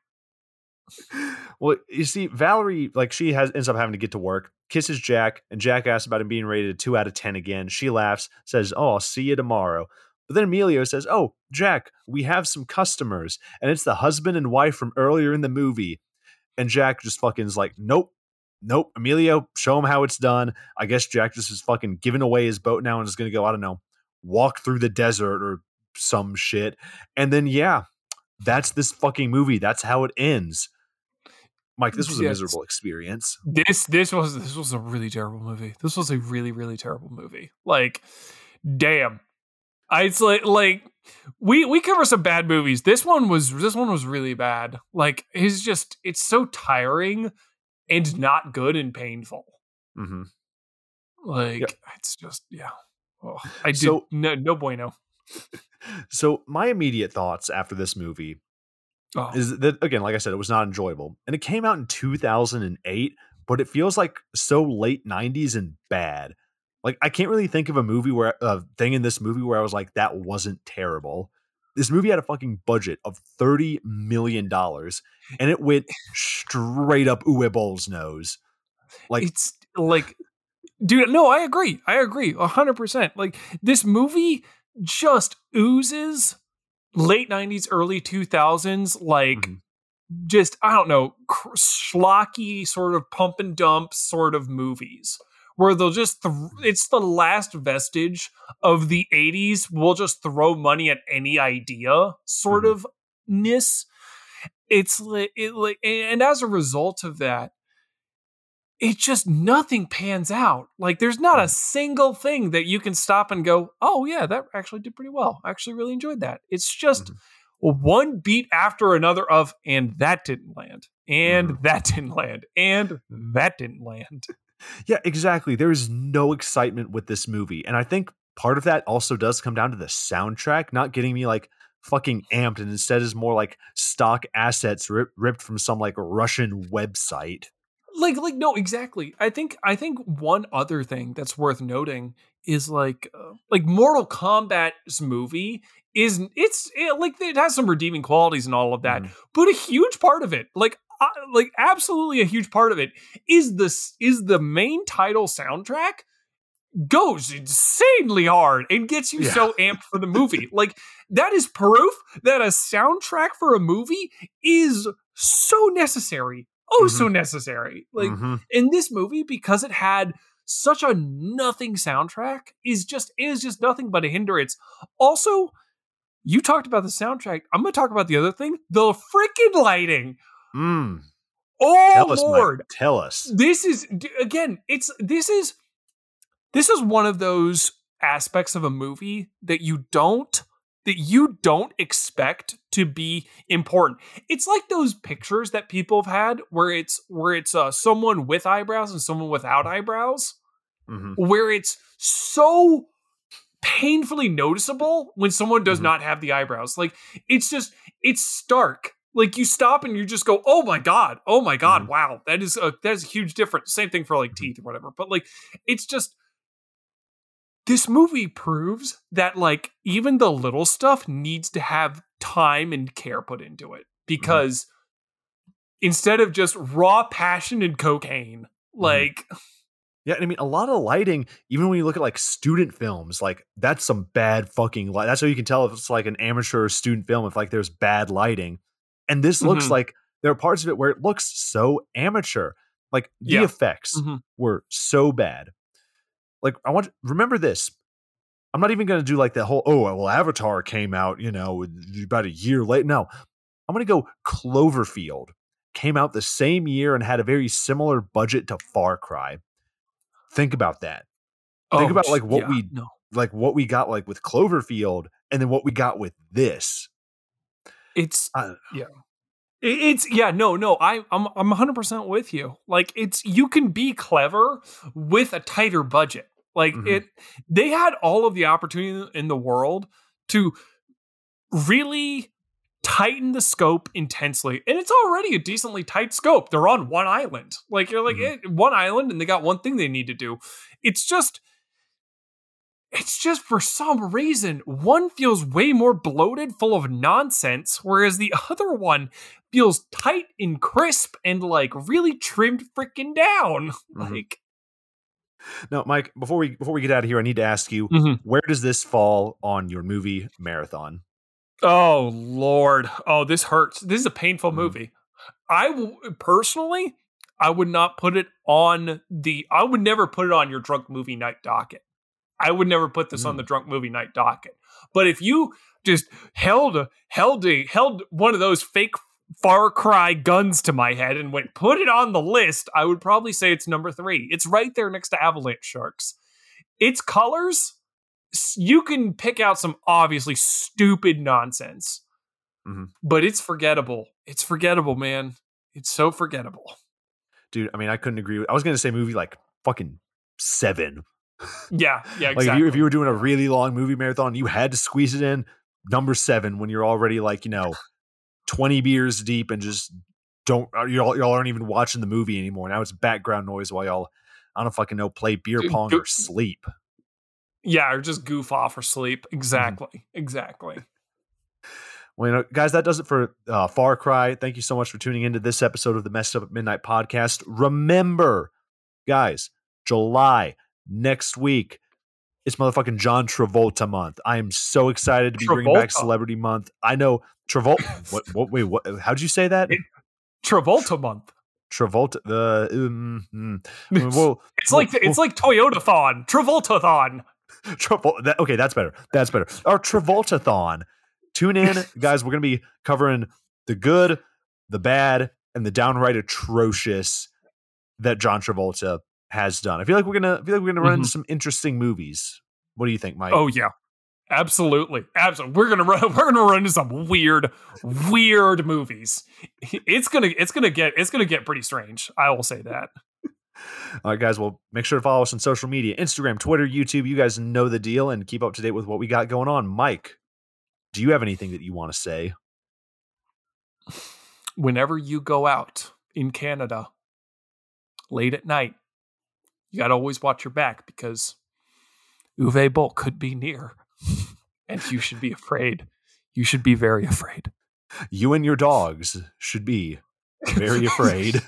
well, you see, Valerie, like she has ends up having to get to work, kisses Jack, and Jack asks about him being rated a two out of ten again. She laughs, says, "Oh, I'll see you tomorrow." But then Emilio says, "Oh, Jack, we have some customers, and it's the husband and wife from earlier in the movie." And Jack just fucking is like, "Nope, nope." Emilio, show him how it's done. I guess Jack just is fucking giving away his boat now and is gonna go. I don't know, walk through the desert or some shit. And then yeah, that's this fucking movie. That's how it ends. Mike, this was a yes. miserable experience. This this was this was a really terrible movie. This was a really really terrible movie. Like, damn, I, it's like like we we cover some bad movies. This one was this one was really bad. Like, it's just it's so tiring and not good and painful. Mm-hmm. Like, yep. it's just yeah. Oh, I do so, no no bueno. so my immediate thoughts after this movie oh. is that again, like I said, it was not enjoyable, and it came out in 2008, but it feels like so late 90s and bad. Like I can't really think of a movie where a thing in this movie where I was like, that wasn't terrible. This movie had a fucking budget of thirty million dollars, and it went straight up Uwe Boll's nose. Like it's like, dude. No, I agree. I agree hundred percent. Like this movie just oozes late 90s, early 2000s, like mm-hmm. just, I don't know, schlocky sort of pump and dump sort of movies where they'll just, th- it's the last vestige of the 80s. We'll just throw money at any idea sort mm-hmm. of ness. It's like, it like, and as a result of that, it just nothing pans out. Like there's not a mm. single thing that you can stop and go, "Oh yeah, that actually did pretty well. I actually really enjoyed that." It's just mm-hmm. one beat after another of and that didn't land. And mm-hmm. that didn't land. And that didn't land. Yeah, exactly. There is no excitement with this movie. And I think part of that also does come down to the soundtrack not getting me like fucking amped and instead is more like stock assets rip- ripped from some like Russian website like like no exactly i think i think one other thing that's worth noting is like uh, like mortal kombat's movie is it's it, like it has some redeeming qualities and all of that mm. but a huge part of it like uh, like absolutely a huge part of it is this is the main title soundtrack goes insanely hard and gets you yeah. so amped for the movie like that is proof that a soundtrack for a movie is so necessary oh mm-hmm. so necessary. Like mm-hmm. in this movie, because it had such a nothing soundtrack, is just is just nothing but a hindrance. Also, you talked about the soundtrack. I'm going to talk about the other thing: the freaking lighting. Mm. Oh tell Lord, us, tell us. This is again. It's this is this is one of those aspects of a movie that you don't that you don't expect to be important. It's like those pictures that people have had where it's where it's uh, someone with eyebrows and someone without eyebrows, mm-hmm. where it's so painfully noticeable when someone does mm-hmm. not have the eyebrows. Like it's just it's stark. Like you stop and you just go, "Oh my god! Oh my god! Mm-hmm. Wow, that is a that is a huge difference." Same thing for like mm-hmm. teeth or whatever. But like it's just this movie proves that like even the little stuff needs to have time and care put into it mm-hmm. because mm-hmm. instead of just raw passion and cocaine mm-hmm. like yeah i mean a lot of lighting even when you look at like student films like that's some bad fucking light that's how you can tell if it's like an amateur student film if like there's bad lighting and this looks mm-hmm. like there are parts of it where it looks so amateur like the yeah. effects mm-hmm. were so bad like I want remember this. I'm not even going to do like that whole oh well Avatar came out you know about a year late. No, I'm going to go Cloverfield came out the same year and had a very similar budget to Far Cry. Think about that. Think oh, about like what yeah, we no. like what we got like with Cloverfield and then what we got with this. It's yeah. It's yeah, no, no. I I'm I'm 100% with you. Like it's you can be clever with a tighter budget. Like mm-hmm. it they had all of the opportunity in the world to really tighten the scope intensely. And it's already a decently tight scope. They're on one island. Like you're like mm-hmm. Eh, one island and they got one thing they need to do. It's just it's just for some reason one feels way more bloated, full of nonsense, whereas the other one feels tight and crisp and like really trimmed freaking down. Mm-hmm. Like now, Mike, before we before we get out of here, I need to ask you, mm-hmm. where does this fall on your movie marathon? Oh Lord. Oh, this hurts. This is a painful mm-hmm. movie. I w- personally, I would not put it on the I would never put it on your drunk movie night docket. I would never put this mm. on the drunk movie night docket. But if you just held a held a held one of those fake Far Cry guns to my head and went put it on the list, I would probably say it's number three. It's right there next to Avalanche Sharks. Its colors, you can pick out some obviously stupid nonsense, mm-hmm. but it's forgettable. It's forgettable, man. It's so forgettable. Dude, I mean, I couldn't agree. With, I was going to say movie like fucking seven. Yeah, yeah, exactly. like if you, if you were doing a really long movie marathon, you had to squeeze it in number seven when you're already like, you know, 20 beers deep and just don't uh, y'all, y'all aren't even watching the movie anymore. Now it's background noise while y'all I don't fucking know play beer pong or sleep. Yeah, or just goof off or sleep. Mm-hmm. Exactly. Mm-hmm. Exactly. Well, you know, guys, that does it for uh, Far Cry. Thank you so much for tuning into this episode of the Messed Up at Midnight podcast. Remember, guys, July next week it's motherfucking John Travolta month. I am so excited to be Travolta. bringing back Celebrity Month. I know Travolta. what? What? Wait. What? How'd you say that? It, Travolta month. Travolta. The. Um, mm, well, it's like well, it's like Toyota Thon. Travolta Thon. Travolta. That, okay, that's better. That's better. Our Travolta Thon. Tune in, guys. We're gonna be covering the good, the bad, and the downright atrocious that John Travolta has done. I feel like we're gonna I feel like we're gonna run mm-hmm. into some interesting movies. What do you think, Mike? Oh yeah. Absolutely. Absolutely. We're gonna run we're gonna run into some weird, weird movies. It's gonna it's gonna get it's gonna get pretty strange. I will say that. All right, guys. Well, make sure to follow us on social media Instagram, Twitter, YouTube. You guys know the deal and keep up to date with what we got going on. Mike, do you have anything that you want to say? Whenever you go out in Canada late at night, you got to always watch your back because Uwe Boll could be near. and you should be afraid. You should be very afraid. You and your dogs should be very afraid.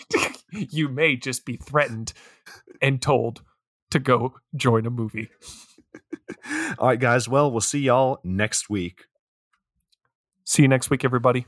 you may just be threatened and told to go join a movie. All right, guys. Well, we'll see y'all next week. See you next week, everybody.